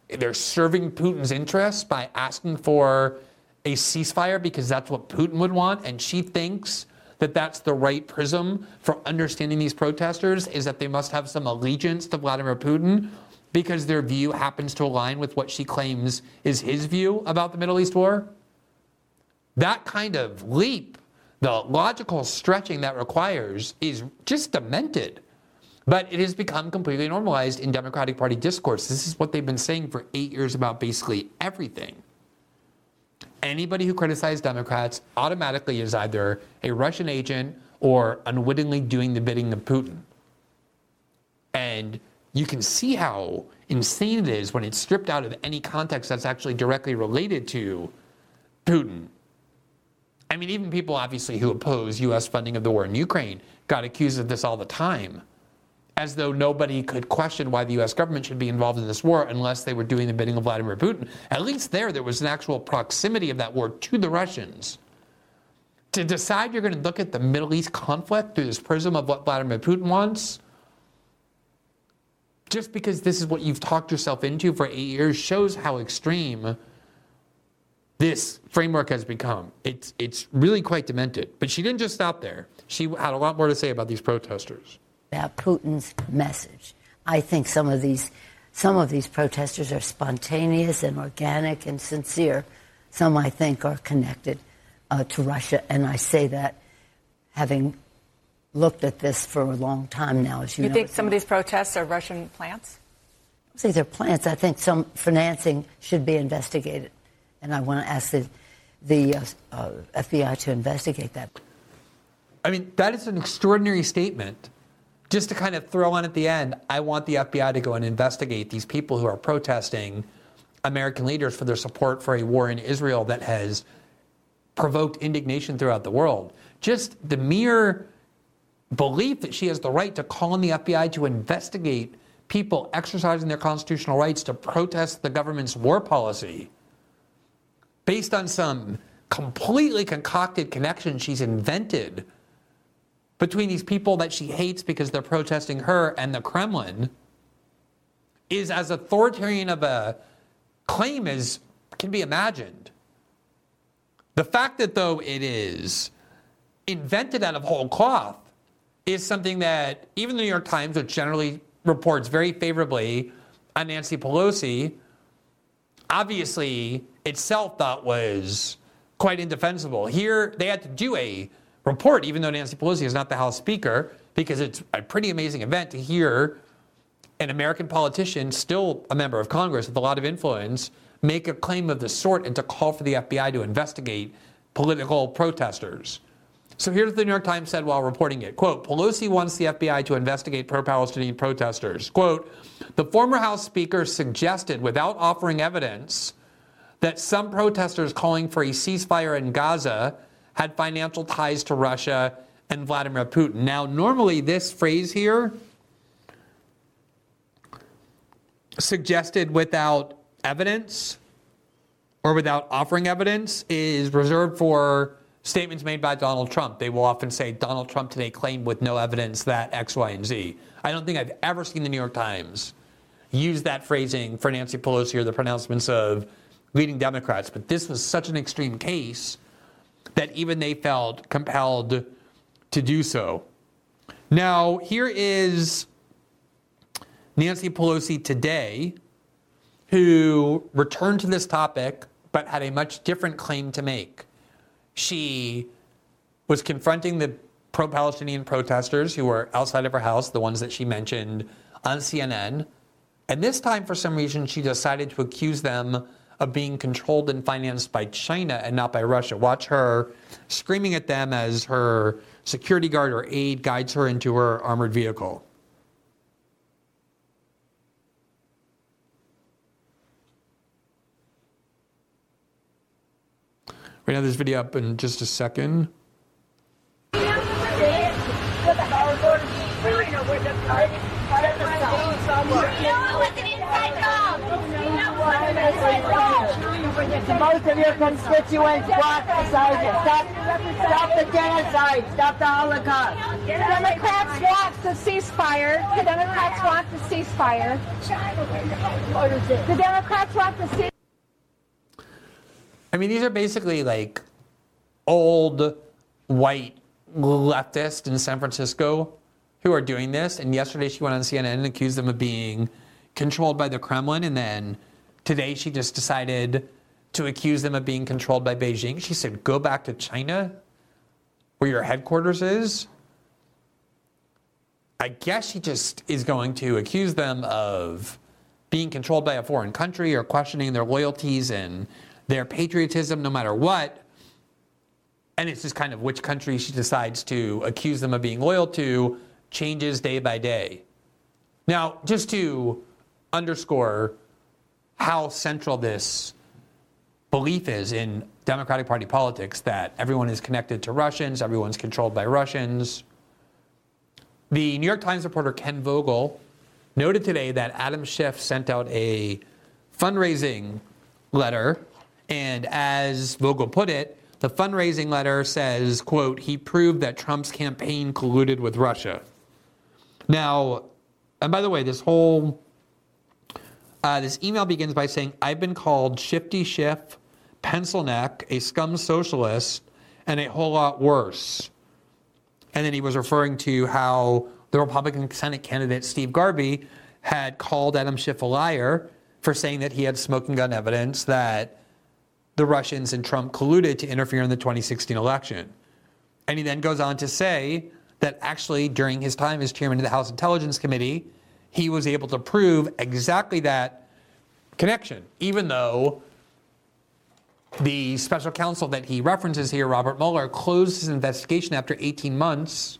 Speaker 1: they're serving Putin's interests by asking for a ceasefire because that's what Putin would want. And she thinks that that's the right prism for understanding these protesters is that they must have some allegiance to Vladimir Putin because their view happens to align with what she claims is his view about the Middle East war? That kind of leap, the logical stretching that requires, is just demented. But it has become completely normalized in Democratic Party discourse. This is what they've been saying for eight years about basically everything. Anybody who criticizes Democrats automatically is either a Russian agent or unwittingly doing the bidding of Putin. And you can see how insane it is when it's stripped out of any context that's actually directly related to Putin. I mean, even people obviously who oppose U.S. funding of the war in Ukraine got accused of this all the time as though nobody could question why the US government should be involved in this war unless they were doing the bidding of Vladimir Putin. At least there, there was an actual proximity of that war to the Russians. To decide you're going to look at the Middle East conflict through this prism of what Vladimir Putin wants, just because this is what you've talked yourself into for eight years, shows how extreme this framework has become. It's, it's really quite demented. But she didn't just stop there. She had a lot more to say about these protesters
Speaker 4: about Putin's message. I think some of these some of these protesters are spontaneous and organic and sincere. Some I think are connected uh, to Russia, and I say that having looked at this for a long time now. As you,
Speaker 5: you
Speaker 4: know,
Speaker 5: think some of these protests are Russian plants?
Speaker 4: I say they're plants. I think some financing should be investigated, and I want to ask the the uh, uh, FBI to investigate that.
Speaker 1: I mean, that is an extraordinary statement just to kind of throw on at the end, I want the FBI to go and investigate these people who are protesting American leaders for their support for a war in Israel that has provoked indignation throughout the world. Just the mere belief that she has the right to call on the FBI to investigate people exercising their constitutional rights to protest the government's war policy based on some completely concocted connection she's invented between these people that she hates because they're protesting her and the Kremlin is as authoritarian of a claim as can be imagined. The fact that, though, it is invented out of whole cloth is something that even the New York Times, which generally reports very favorably on Nancy Pelosi, obviously itself thought was quite indefensible. Here, they had to do a report, even though Nancy Pelosi is not the House Speaker, because it's a pretty amazing event to hear an American politician, still a member of Congress with a lot of influence, make a claim of this sort and to call for the FBI to investigate political protesters. So here's what the New York Times said while reporting it. Quote, Pelosi wants the FBI to investigate pro-Palestinian protesters. Quote, the former House Speaker suggested without offering evidence that some protesters calling for a ceasefire in Gaza had financial ties to Russia and Vladimir Putin. Now, normally, this phrase here, suggested without evidence or without offering evidence, is reserved for statements made by Donald Trump. They will often say, Donald Trump today claimed with no evidence that X, Y, and Z. I don't think I've ever seen the New York Times use that phrasing for Nancy Pelosi or the pronouncements of leading Democrats, but this was such an extreme case that even they felt compelled to do so. Now, here is Nancy Pelosi today, who returned to this topic but had a much different claim to make. She was confronting the pro Palestinian protesters who were outside of her house, the ones that she mentioned on CNN. And this time, for some reason, she decided to accuse them of being controlled and financed by China and not by Russia. Watch her screaming at them as her security guard or aide guides her into her armored vehicle. We're going to have this video up in just a second.
Speaker 6: Most of your constituents block beside you. Stop, stop the genocide. Stop the Holocaust.
Speaker 7: Democrats want the ceasefire. The Democrats want the ceasefire. The Democrats want the ceasefire.
Speaker 1: I mean, these are basically like old white leftists in San Francisco who are doing this. And yesterday she went on CNN and accused them of being controlled by the Kremlin. And then today she just decided to accuse them of being controlled by Beijing. She said, go back to China where your headquarters is. I guess she just is going to accuse them of being controlled by a foreign country or questioning their loyalties and their patriotism no matter what. And it's just kind of which country she decides to accuse them of being loyal to changes day by day. Now, just to underscore how central this belief is in Democratic Party politics that everyone is connected to Russians, everyone's controlled by Russians. The New York Times reporter Ken Vogel noted today that Adam Schiff sent out a fundraising letter, and as Vogel put it, the fundraising letter says, quote, he proved that Trump's campaign colluded with Russia. Now, and by the way, this whole uh, this email begins by saying, "I've been called Shifty Schiff, pencil neck, a scum socialist, and a whole lot worse." And then he was referring to how the Republican Senate candidate Steve Garvey had called Adam Schiff a liar for saying that he had smoking gun evidence that the Russians and Trump colluded to interfere in the 2016 election. And he then goes on to say that actually during his time as chairman of the House Intelligence Committee, he was able to prove exactly that connection, even though the special counsel that he references here, Robert Mueller, closed his investigation after 18 months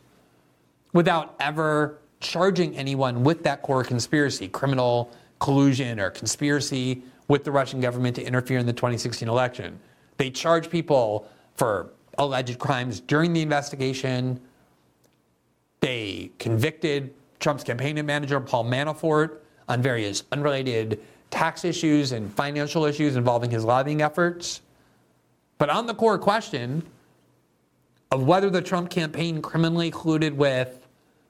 Speaker 1: without ever charging anyone with that core conspiracy, criminal collusion or conspiracy with the Russian government to interfere in the 2016 election. They charged people for alleged crimes during the investigation. They convicted Trump's campaign manager, Paul Manafort, on various unrelated tax issues and financial issues involving his lobbying efforts. But on the core question of whether the Trump campaign criminally colluded with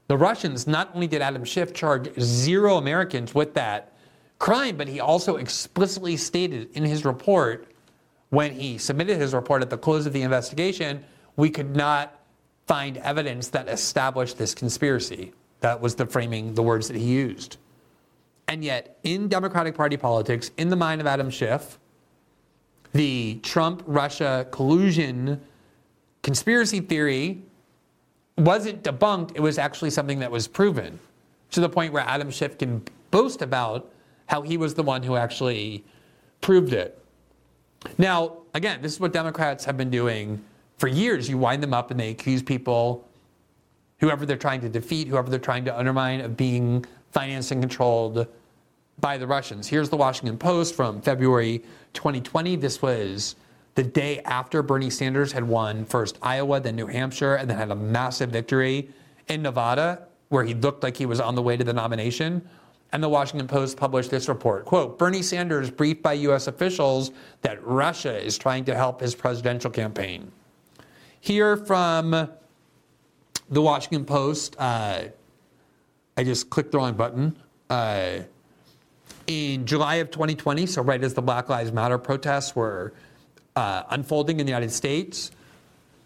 Speaker 1: the Russians, not only did Adam Schiff charge zero Americans with that crime, but he also explicitly stated in his report when he submitted his report at the close of the investigation, we could not find evidence that established this conspiracy. That was the framing, the words that he used. And yet, in Democratic Party politics, in the mind of Adam Schiff, the Trump Russia collusion conspiracy theory wasn't debunked, it was actually something that was proven to the point where Adam Schiff can boast about how he was the one who actually proved it. Now, again, this is what Democrats have been doing for years. You wind them up and they accuse people, whoever they're trying to defeat, whoever they're trying to undermine, of being financed and controlled by the Russians. Here's the Washington Post from February 2020. This was the day after Bernie Sanders had won first Iowa, then New Hampshire, and then had a massive victory in Nevada, where he looked like he was on the way to the nomination. And the Washington Post published this report. Quote, Bernie Sanders briefed by U.S. officials that Russia is trying to help his presidential campaign. Here from the Washington Post, uh, I just clicked the wrong button. Uh, in July of 2020, so right as the Black Lives Matter protests were uh, unfolding in the United States,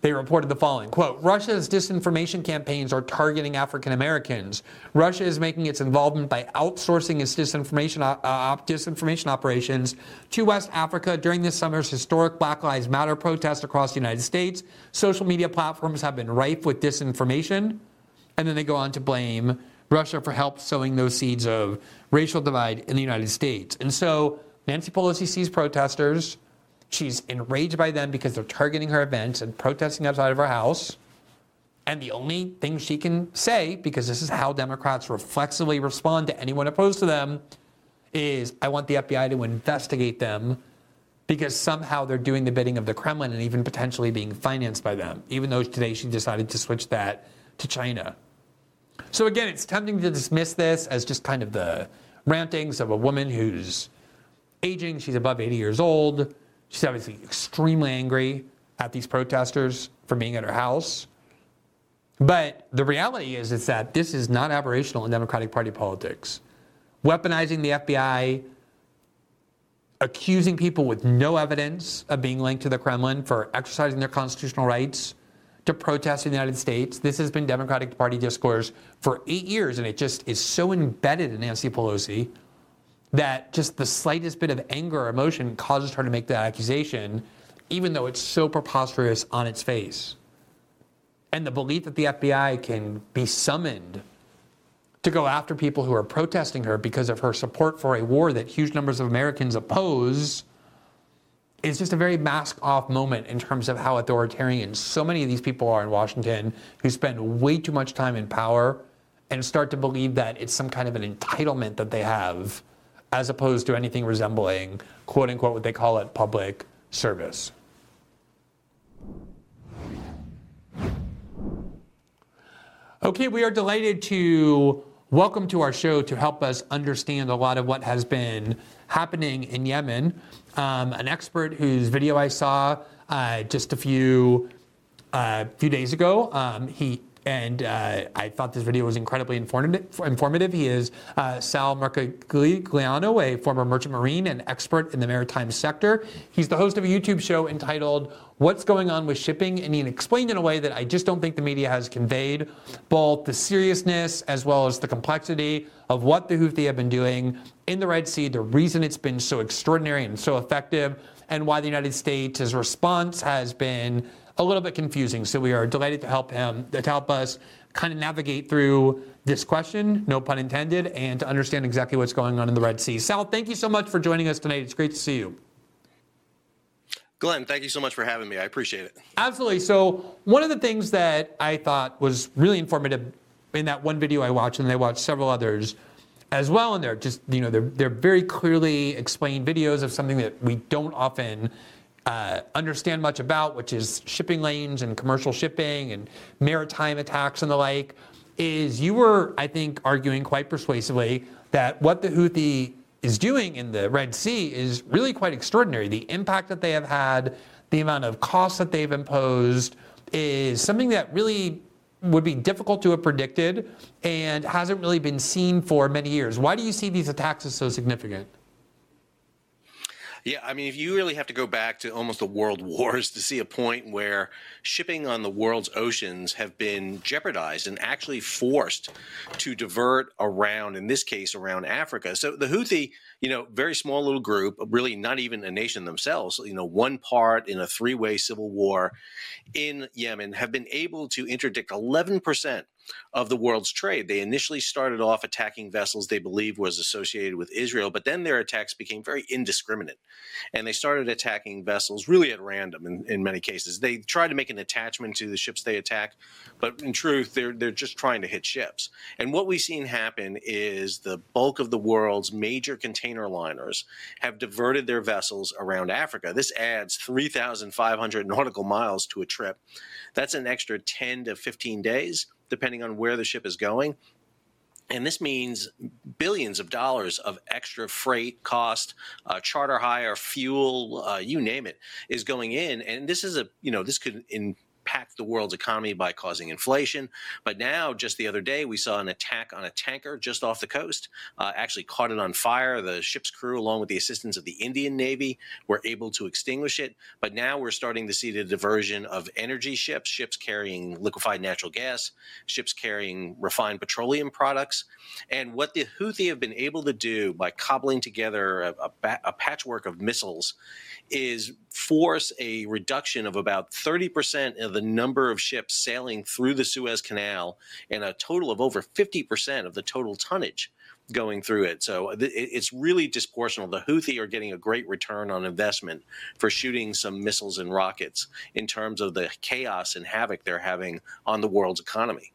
Speaker 1: they reported the following quote russia's disinformation campaigns are targeting african americans russia is making its involvement by outsourcing its disinformation, uh, disinformation operations to west africa during this summer's historic black lives matter protests across the united states social media platforms have been rife with disinformation and then they go on to blame russia for help sowing those seeds of racial divide in the united states and so nancy pelosi sees protesters She's enraged by them because they're targeting her events and protesting outside of her house. And the only thing she can say, because this is how Democrats reflexively respond to anyone opposed to them, is I want the FBI to investigate them because somehow they're doing the bidding of the Kremlin and even potentially being financed by them, even though today she decided to switch that to China. So again, it's tempting to dismiss this as just kind of the rantings of a woman who's aging, she's above 80 years old, She's obviously extremely angry at these protesters for being at her house. But the reality is, is that this is not aberrational in Democratic Party politics. Weaponizing the FBI, accusing people with no evidence of being linked to the Kremlin for exercising their constitutional rights to protest in the United States. This has been Democratic Party discourse for eight years, and it just is so embedded in Nancy Pelosi that just the slightest bit of anger or emotion causes her to make that accusation, even though it's so preposterous on its face. And the belief that the FBI can be summoned to go after people who are protesting her because of her support for a war that huge numbers of Americans oppose is just a very mask off moment in terms of how authoritarian so many of these people are in Washington who spend way too much time in power and start to believe that it's some kind of an entitlement that they have as opposed to anything resembling, quote unquote, what they call it, public service. Okay, we are delighted to welcome to our show to help us understand a lot of what has been happening in Yemen. Um, an expert whose video I saw uh, just a few uh, few days ago. Um, he and uh, I thought this video was incredibly informative. He is uh, Sal Mercogliano, a former merchant marine and expert in the maritime sector. He's the host of a YouTube show entitled What's Going On with Shipping, and he explained in a way that I just don't think the media has conveyed both the seriousness as well as the complexity of what the Houthi have been doing in the Red Sea, the reason it's been so extraordinary and so effective, and why the United States' response has been a little bit confusing. So we are delighted to help him, to help us kind of navigate through this question, no pun intended, and to understand exactly what's going on in the Red Sea. Sal, thank you so much for joining us tonight. It's great to see you.
Speaker 8: Glenn, thank you so much for having me. I appreciate it.
Speaker 1: Absolutely. So, one of the things that I thought was really informative in that one video I watched, and I watched several others as well, and they're just, you know, they're, they're very clearly explained videos of something that we don't often uh, understand much about, which is shipping lanes and commercial shipping and maritime attacks and the like, is you were, I think, arguing quite persuasively that what the Houthi is doing in the Red Sea is really quite extraordinary. The impact that they have had, the amount of costs that they've imposed, is something that really would be difficult to have predicted and hasn't really been seen for many years. Why do you see these attacks as so significant?
Speaker 8: Yeah, I mean, if you really have to go back to almost the world <laughs> wars to see a point where shipping on the world's oceans have been jeopardized and actually forced to divert around, in this case, around Africa. So the Houthi, you know, very small little group, really not even a nation themselves, you know, one part in a three way civil war in Yemen, have been able to interdict 11% of the world's trade. They initially started off attacking vessels they believed was associated with Israel, but then their attacks became very indiscriminate. And they started attacking vessels really at random in, in many cases. They tried to make an attachment to the ships they attack, but in truth, they're, they're just trying to hit ships. And what we've seen happen is the bulk of the world's major container liners have diverted their vessels around Africa. This adds 3,500 nautical miles to a trip. That's an extra 10 to 15 days depending on where the ship is going. And this means billions of dollars of extra freight cost, uh, charter hire, fuel, uh, you name it, is going in. And this is a, you know, this could in impact the world's economy by causing inflation. But now, just the other day, we saw an attack on a tanker just off the coast, uh, actually caught it on fire. The ship's crew, along with the assistance of the Indian Navy, were able to extinguish it. But now we're starting to see the diversion of energy ships, ships carrying liquefied natural gas, ships carrying refined petroleum products. And what the Houthi have been able to do by cobbling together a, a, a patchwork of missiles is force a reduction of about 30% of the number of ships sailing through the Suez Canal and a total of over 50% of the total tonnage going through it. So it's really disproportional. The Houthi are getting a great return on investment for shooting some missiles and rockets in terms of the chaos and havoc they're having on the world's economy.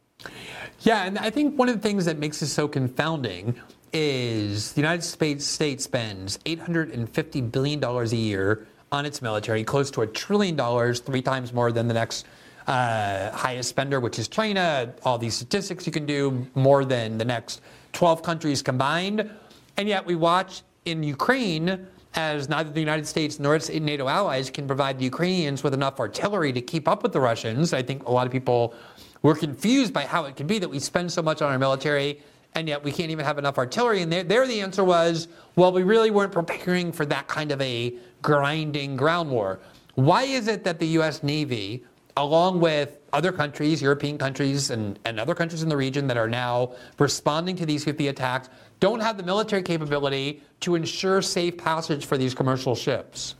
Speaker 1: Yeah, and I think one of the things that makes this so confounding is the United States state spends $850 billion a year on its military, close to a trillion dollars, three times more than the next uh, highest spender, which is China. All these statistics you can do more than the next 12 countries combined. And yet we watch in Ukraine as neither the United States nor its NATO allies can provide the Ukrainians with enough artillery to keep up with the Russians. I think a lot of people were confused by how it could be that we spend so much on our military and yet we can't even have enough artillery. And there, there the answer was, well, we really weren't preparing for that kind of a grinding ground war. Why is it that the U.S. Navy along with other countries, European countries, and, and other countries in the region that are now responding to these Houthi attacks, don't have the military capability to ensure safe passage for these commercial ships.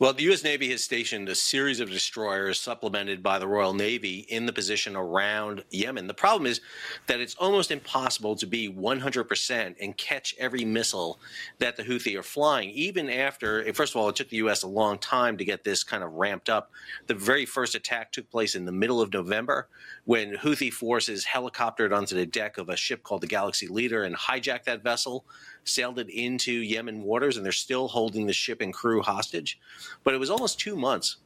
Speaker 8: Well, the U.S. Navy has stationed a series of destroyers supplemented by the Royal Navy in the position around Yemen. The problem is that it's almost impossible to be 100% and catch every missile that the Houthi are flying, even after, first of all, it took the U.S. a long time to get this kind of ramped up. The very first attack took place in the middle of November when Houthi forces helicoptered onto the deck of a ship called the Galaxy Leader and hijacked that vessel sailed it into Yemen waters, and they're still holding the ship and crew hostage. But it was almost two months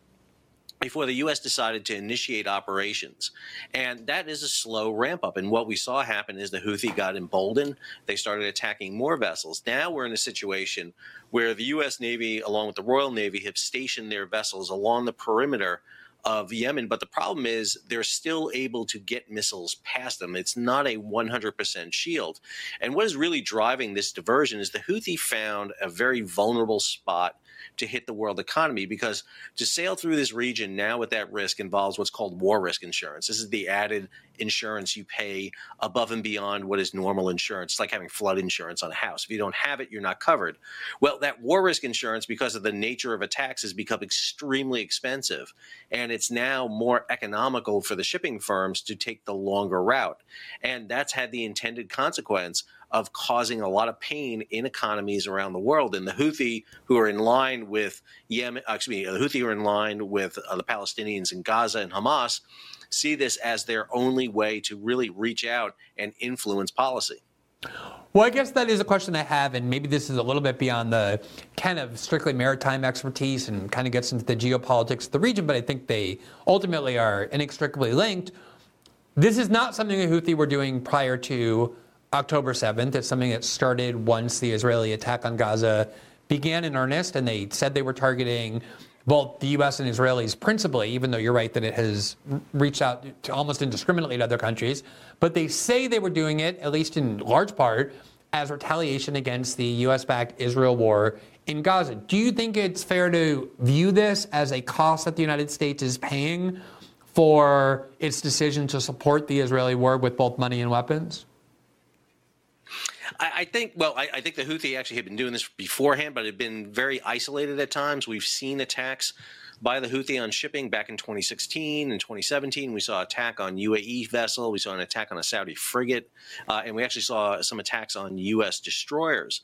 Speaker 8: before the U.S. decided to initiate operations. And that is a slow ramp up. And what we saw happen is the Houthi got emboldened. They started attacking more vessels. Now we're in a situation where the U.S. Navy, along with the Royal Navy, have stationed their vessels along the perimeter of Yemen. But the problem is they're still able to get missiles past them. It's not a 100% shield. And what is really driving this diversion is the Houthi found a very vulnerable spot to hit the world economy because to sail through this region now with that risk involves what's called war risk insurance. This is the added insurance you pay above and beyond what is normal insurance. It's like having flood insurance on a house. If you don't have it, you're not covered. Well, that war risk insurance, because of the nature of attacks, has become extremely expensive. And it's now more economical for the shipping firms to take the longer route. And that's had the intended consequence of causing a lot of pain in economies around the world. And the Houthi, who are in line with Yemen, uh, excuse me, the Houthi are in line with uh, the Palestinians in Gaza and Hamas, see this as their only way to really reach out and influence policy.
Speaker 1: Well, I guess that is a question I have, and maybe this is a little bit beyond the kind of strictly maritime expertise and kind of gets into the geopolitics of the region, but I think they ultimately are inextricably linked. This is not something the Houthi were doing prior to October 7th. It's something that started once the Israeli attack on Gaza began in earnest, and they said they were targeting both the U.S. and Israelis principally, even though you're right that it has reached out to almost indiscriminately to other countries. But they say they were doing it, at least in large part, as retaliation against the U.S. backed Israel war in Gaza. Do you think it's fair to view this as a cost that the United States is paying for its decision to support the Israeli war with both money and weapons?
Speaker 8: I, think, well, I, I, think the Houthi actually had been doing this beforehand, but had been very isolated at times. We've seen attacks by the Houthi on shipping back in 2016 and 2017. We saw attack on UAE vessel. We saw an attack on a Saudi frigate, uh, and we actually saw some attacks on U.S. destroyers.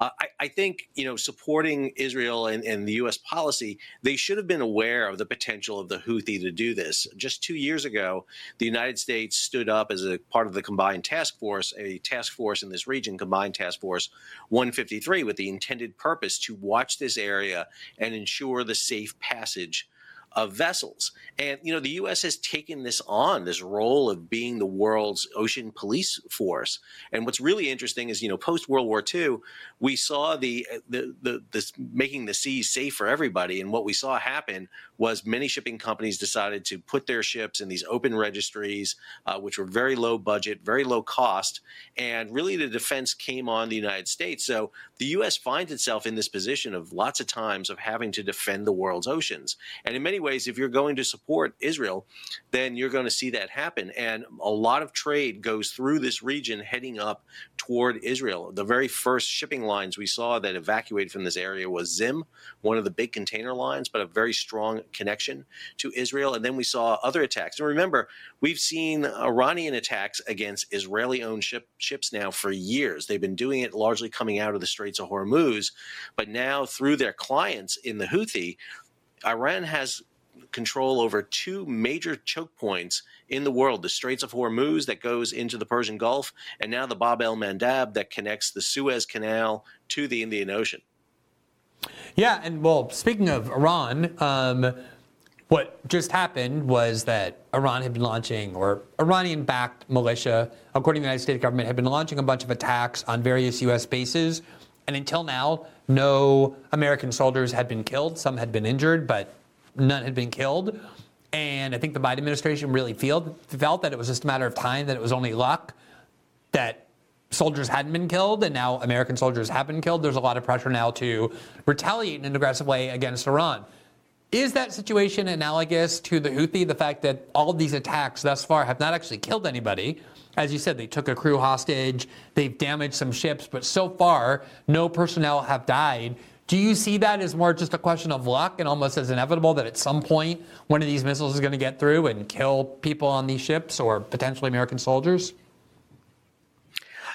Speaker 8: Uh, I, I, think you know supporting Israel and, and, the U.S. policy, they should have been aware of the potential of the Houthi to do this. Just two years ago, the United States stood up as a part of the combined task force, a task force in this region, combined task force 153, with the intended purpose to watch this area and ensure the safe passage of vessels. And, you know, the U.S. has taken this on, this role of being the world's ocean police force. And what's really interesting is, you know, post World War II, we saw the, the, the, this making the seas safe for everybody. And what we saw happen was many shipping companies decided to put their ships in these open registries, uh, which were very low budget, very low cost. And really the defense came on the United States. So the U.S. finds itself in this position of lots of times of having to defend the world's oceans. And in many ways, if you're going to support Israel, then you're going to see that happen. And a lot of trade goes through this region heading up toward Israel. The very first shipping lines we saw that evacuated from this area was Zim, one of the big container lines, but a very strong connection to Israel. And then we saw other attacks. And remember, we've seen Iranian attacks against Israeli owned ship, ships now for years. They've been doing it largely coming out of the Straits of Hormuz, but now through their clients in the Houthi, Iran has control over two major choke points in the world the Straits of Hormuz that goes into the Persian Gulf, and now the Bab el Mandab that connects the Suez Canal to the Indian Ocean.
Speaker 1: Yeah, and well, speaking of Iran, um, what just happened was that Iran had been launching, or Iranian backed militia, according to the United States government, had been launching a bunch of attacks on various U.S. bases. And until now, no American soldiers had been killed. Some had been injured, but none had been killed. And I think the Biden administration really felt, felt that it was just a matter of time, that it was only luck that soldiers hadn't been killed, and now American soldiers have been killed. There's a lot of pressure now to retaliate in an aggressive way against Iran. Is that situation analogous to the Houthi? The fact that all of these attacks thus far have not actually killed anybody. As you said, they took a crew hostage, they've damaged some ships, but so far, no personnel have died. Do you see that as more just a question of luck and almost as inevitable that at some point one of these missiles is going to get through and kill people on these ships or potentially American soldiers?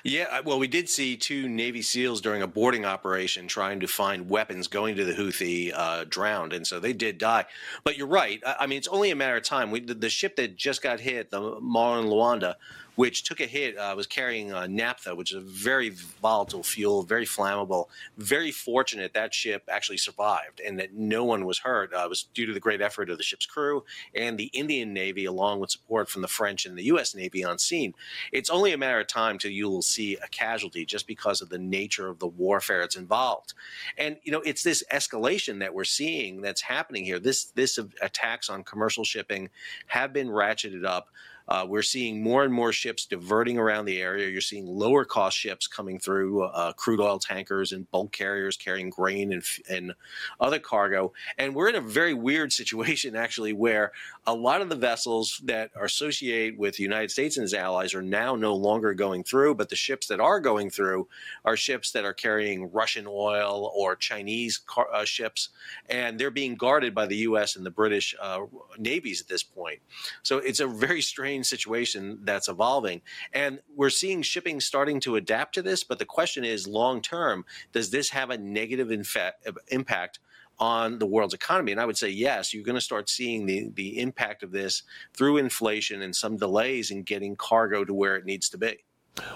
Speaker 8: Yeah, well, we did see two Navy SEALs during a boarding operation trying to find weapons going to the Houthi uh, drowned, and so they did die. But you're right. I, mean, it's only a matter of time. We, the, the, ship that just got hit, the Marlin Luanda, which took a hit, uh, was carrying uh, naphtha, which is a very volatile fuel, very flammable. Very fortunate that ship actually survived and that no one was hurt. Uh, it was due to the great effort of the ship's crew and the Indian Navy, along with support from the French and the U.S. Navy on scene. It's only a matter of time till you will see a casualty just because of the nature of the warfare that's involved. And you know, it's this escalation that we're seeing that's happening here. This this attacks on commercial shipping have been ratcheted up. Uh, we're seeing more and more ships diverting around the area. You're seeing lower cost ships coming through, uh, crude oil tankers and bulk carriers carrying grain and, and other cargo. And we're in a very weird <laughs> situation, actually, where a lot of the vessels that are associated with the United States and its allies are now no longer going through, but the ships that are going through are ships that are carrying Russian oil or Chinese car, uh, ships, and they're being guarded by the U.S. and the British uh, navies at this point. So it's a very strange situation that's evolving. And we're seeing shipping starting to adapt to this. But the question is long term, does this have a negative infa- impact? On the world's economy? And I would say yes, you're going to start seeing the, the impact of this through inflation and some delays in getting cargo to where it needs to be.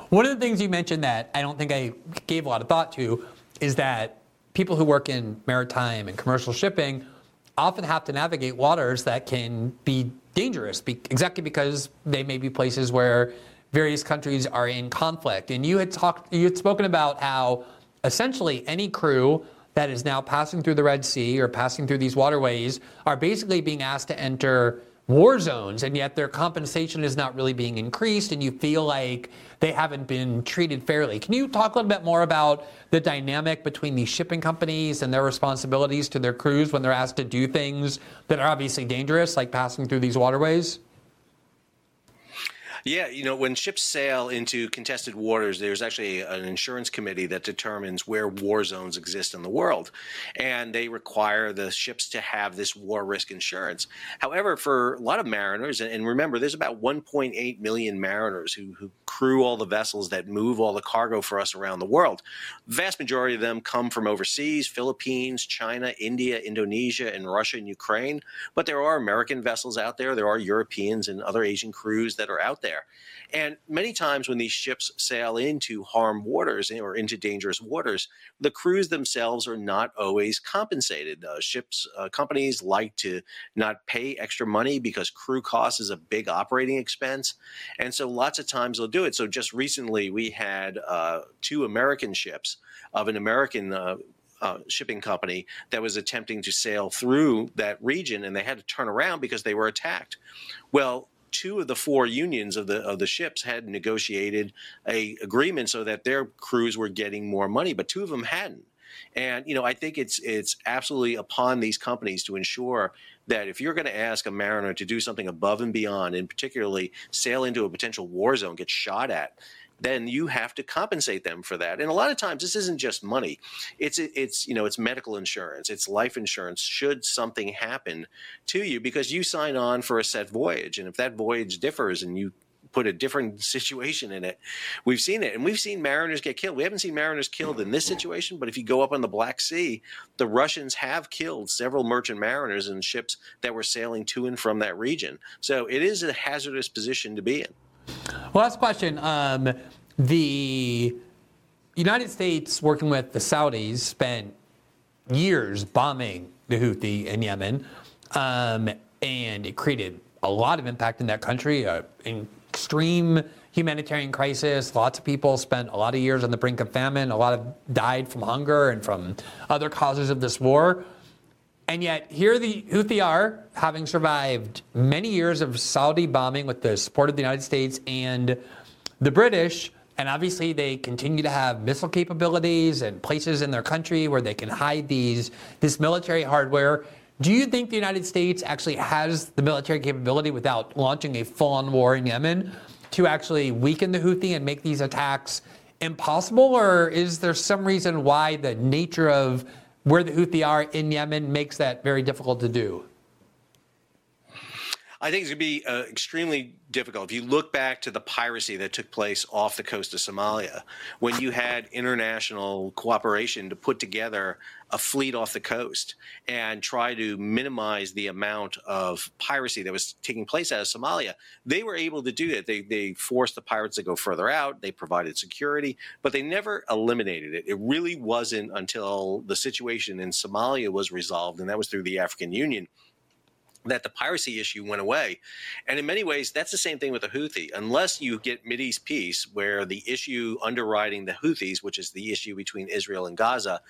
Speaker 1: One of the things you mentioned that I don't think I gave a lot of thought to is that people who work in maritime and commercial shipping often have to navigate waters that can be dangerous, be, exactly because they may be places where various countries are in conflict. And you had talked, you had spoken about how essentially any crew that is now passing through the Red Sea or passing through these waterways are basically being asked to enter war zones, and yet their compensation is not really being increased, and you feel like they haven't been treated fairly. Can you talk a little bit more about the dynamic between these shipping companies and their responsibilities to their crews when they're asked to do things that are obviously dangerous, like passing through these waterways?
Speaker 8: Yeah, you know, when ships sail into contested waters, there's actually an insurance committee that determines where war zones exist in the world. And they require the ships to have this war risk insurance. However, for a lot of mariners, and remember, there's about 1.8 million mariners who, who crew all the vessels that move all the cargo for us around the world. Vast majority of them come from overseas Philippines, China, India, Indonesia, and Russia and Ukraine. But there are American vessels out there, there are Europeans and other Asian crews that are out there there. And many times when these ships sail into harmed waters or into dangerous waters, the crews themselves are not always compensated. Uh, ships uh, companies like to not pay extra money because crew costs is a big operating expense, and so lots of times they'll do it. So just recently we had uh, two American ships of an American. Uh, uh, shipping company that was attempting to sail through that region and they had to turn around because they were attacked. Well, two of the four unions of the of the ships had negotiated a agreement so that their crews were getting more money, but two of them hadn't. And you know, I think it's it's absolutely upon these companies to ensure that if you're going to ask a mariner to do something above and beyond, and particularly sail into a potential war zone, get shot at, then you have to compensate them for that. And a lot of times, this isn't just money; it's it's you know it's medical insurance, it's life insurance. Should something happen to you, because you sign on for a set voyage, and if that voyage differs and you put a different <laughs> situation in it. We've seen it, and we've seen mariners get killed. We haven't seen mariners killed in this situation, but if you go up on the Black Sea, the Russians have killed several merchant mariners and ships that were sailing to and from that region. So it is a hazardous position to be in.
Speaker 1: Last question. Um, the United States, working with the Saudis, spent years bombing the Houthi in Yemen, um, and it created a lot of impact in that country. Uh, extreme humanitarian crisis. Lots of people spent a lot of years on the brink of famine. A lot of died from hunger and from other causes of this war. And yet, here the Houthi are, having survived many years of Saudi bombing with the support of the United States and the British. And obviously, they continue to have missile capabilities and places in their country where they can hide these this military hardware. Do you think the United States actually has the military capability without launching a full on war in Yemen to actually weaken the Houthi and make these attacks impossible? Or is there some reason why the nature of where the Houthi are in Yemen makes that very difficult to do?
Speaker 8: I think it's going to be uh, extremely difficult. If you look back to the piracy that took place off the coast of Somalia, when you had international cooperation to put together a fleet off the coast and try to minimize the amount of piracy that was taking place out of Somalia, they were able to do that. They, they forced the pirates to go further out, they provided security, but they never eliminated it. It really wasn't until the situation in Somalia was resolved, and that was through the African Union that the piracy issue went away. And in many ways, that's the same thing with the Houthi. Unless you get Mideast peace, where the issue underwriting the Houthis, which is the issue between Israel and Gaza,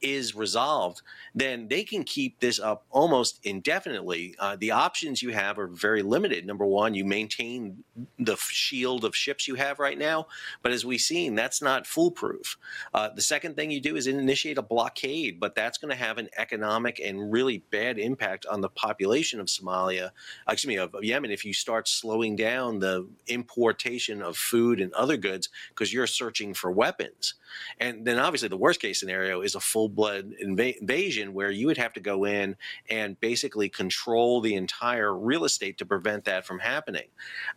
Speaker 8: is resolved, then they can keep this up almost indefinitely. Uh, the options you have are very limited. Number one, you maintain the shield of ships you have right now, but as we've seen, that's not foolproof. Uh, the second thing you do is initiate a blockade, but that's going to have an economic and really bad impact on the population of Somalia, excuse me, of, of Yemen. If you start slowing down the importation of food and other goods because you're searching for weapons, and then obviously the worst case scenario is a full blood inv- invasion where you would have to go in and basically control the entire real estate to prevent that from happening.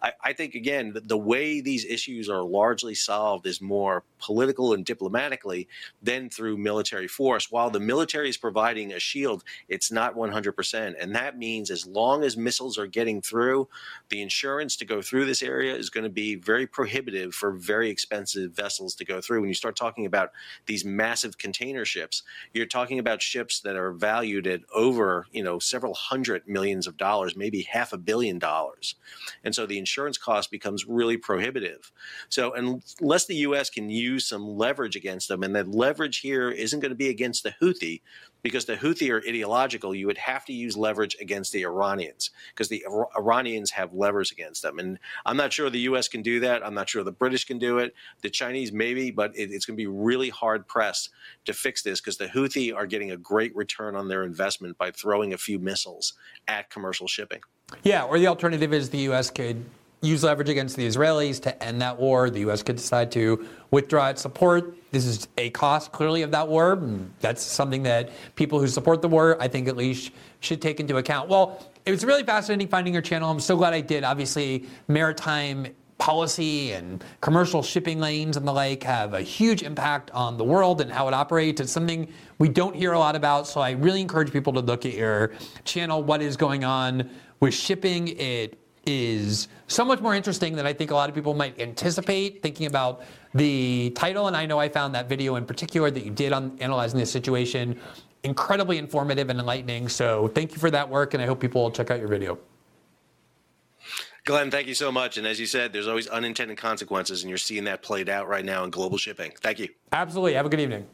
Speaker 8: I, I think, again, the, the way these issues are largely solved is more political and diplomatically than through military force. While the military is providing a shield, it's not 100%. And that means as long as missiles are getting through, the insurance to go through this area is going to be very prohibitive for very expensive vessels to go through. When you start talking about these massive container ships, you're talking about ships that are valued at over, you know, several hundred millions of dollars, maybe half a billion dollars. And so the insurance cost becomes really prohibitive. So unless the U.S. can use some leverage against them, and that leverage here isn't going to be against the Houthi, because the Houthi are ideological, you would have to use leverage against the Iranians because the Iranians have levers against them. And I'm not sure the U.S. can do that. I'm not sure the British can do it. The Chinese maybe, but it, it's going to be really hard pressed to fix this because the Houthi are getting a great return on their investment by throwing a few missiles at commercial shipping.
Speaker 1: Yeah, or the alternative is the U.S. could use leverage against the Israelis to end that war. The U.S. could decide to withdraw its support. This is a cost, clearly, of that war. That's something that people who support the war, I think, at least should take into account. Well, it was really fascinating finding your channel. I'm so glad I did. Obviously, maritime policy and commercial shipping lanes and the like have a huge impact on the world and how it operates. It's something we don't hear a lot about. So I really encourage people to look at your channel, what is going on with shipping. It is so much more interesting than I think a lot of people might anticipate thinking about the title. And I know I found that video in particular that you did on analyzing this situation incredibly informative and enlightening. So thank you for that work, and I hope people will check out your video.
Speaker 8: Glenn, thank you so much. And as you said, there's always unintended consequences, and you're seeing that played out right now in global shipping. Thank you.
Speaker 1: Absolutely. Have a good evening.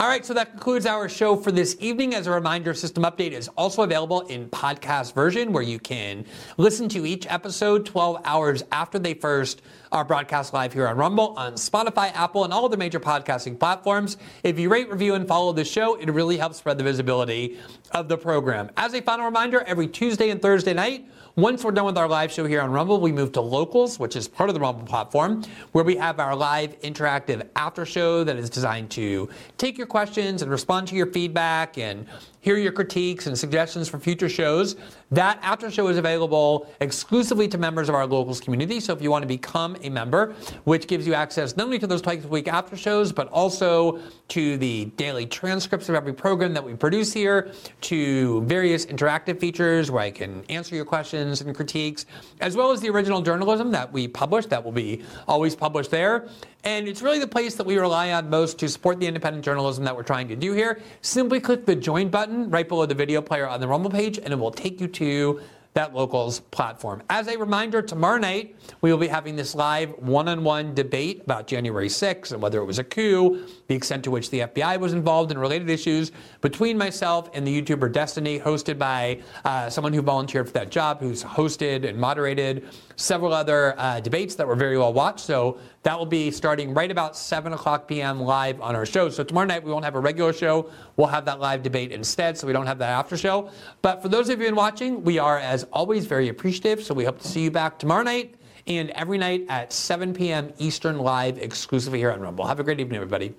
Speaker 1: All right, so that concludes our show for this evening. As a reminder, System Update is also available in podcast version where you can listen to each episode 12 hours after they first are broadcast live here on Rumble, on Spotify, Apple, and all the major podcasting platforms. If you rate, review, and follow the show, it really helps spread the visibility of the program. As a final reminder, every Tuesday and Thursday night, once we're done with our live show here on Rumble, we move to Locals, which is part of the Rumble platform, where we have our live interactive after show that is designed to take your questions and respond to your feedback and hear your critiques and suggestions for future shows. That after show is available exclusively to members of our locals community. So if you want to become a member, which gives you access not only to those twice a week after shows, but also to the daily transcripts of every program that we produce here, to various interactive features where I can answer your questions and critiques, as well as the original journalism that we publish that will be always published there. And it's really the place that we rely on most to support the independent journalism that we're trying to do here. Simply click the join button right below the video player on the Rumble page, and it will take you to that locals platform. As a reminder, tomorrow night we will be having this live one-on-one debate about January 6th and whether it was a coup, the extent to which the FBI was involved in related issues between myself and the YouTuber Destiny, hosted by uh, someone who volunteered for that job, who's hosted and moderated several other uh, debates that were very well watched. So That will be starting right about 7 o'clock p.m. live on our show. So tomorrow night we won't have a regular show. We'll have that live debate instead, so we don't have that after show. But for those of you watching, we are, as always, very appreciative. So we hope to see you back tomorrow night and every night at 7 p.m. Eastern live exclusively here on Rumble. Have a great evening, everybody.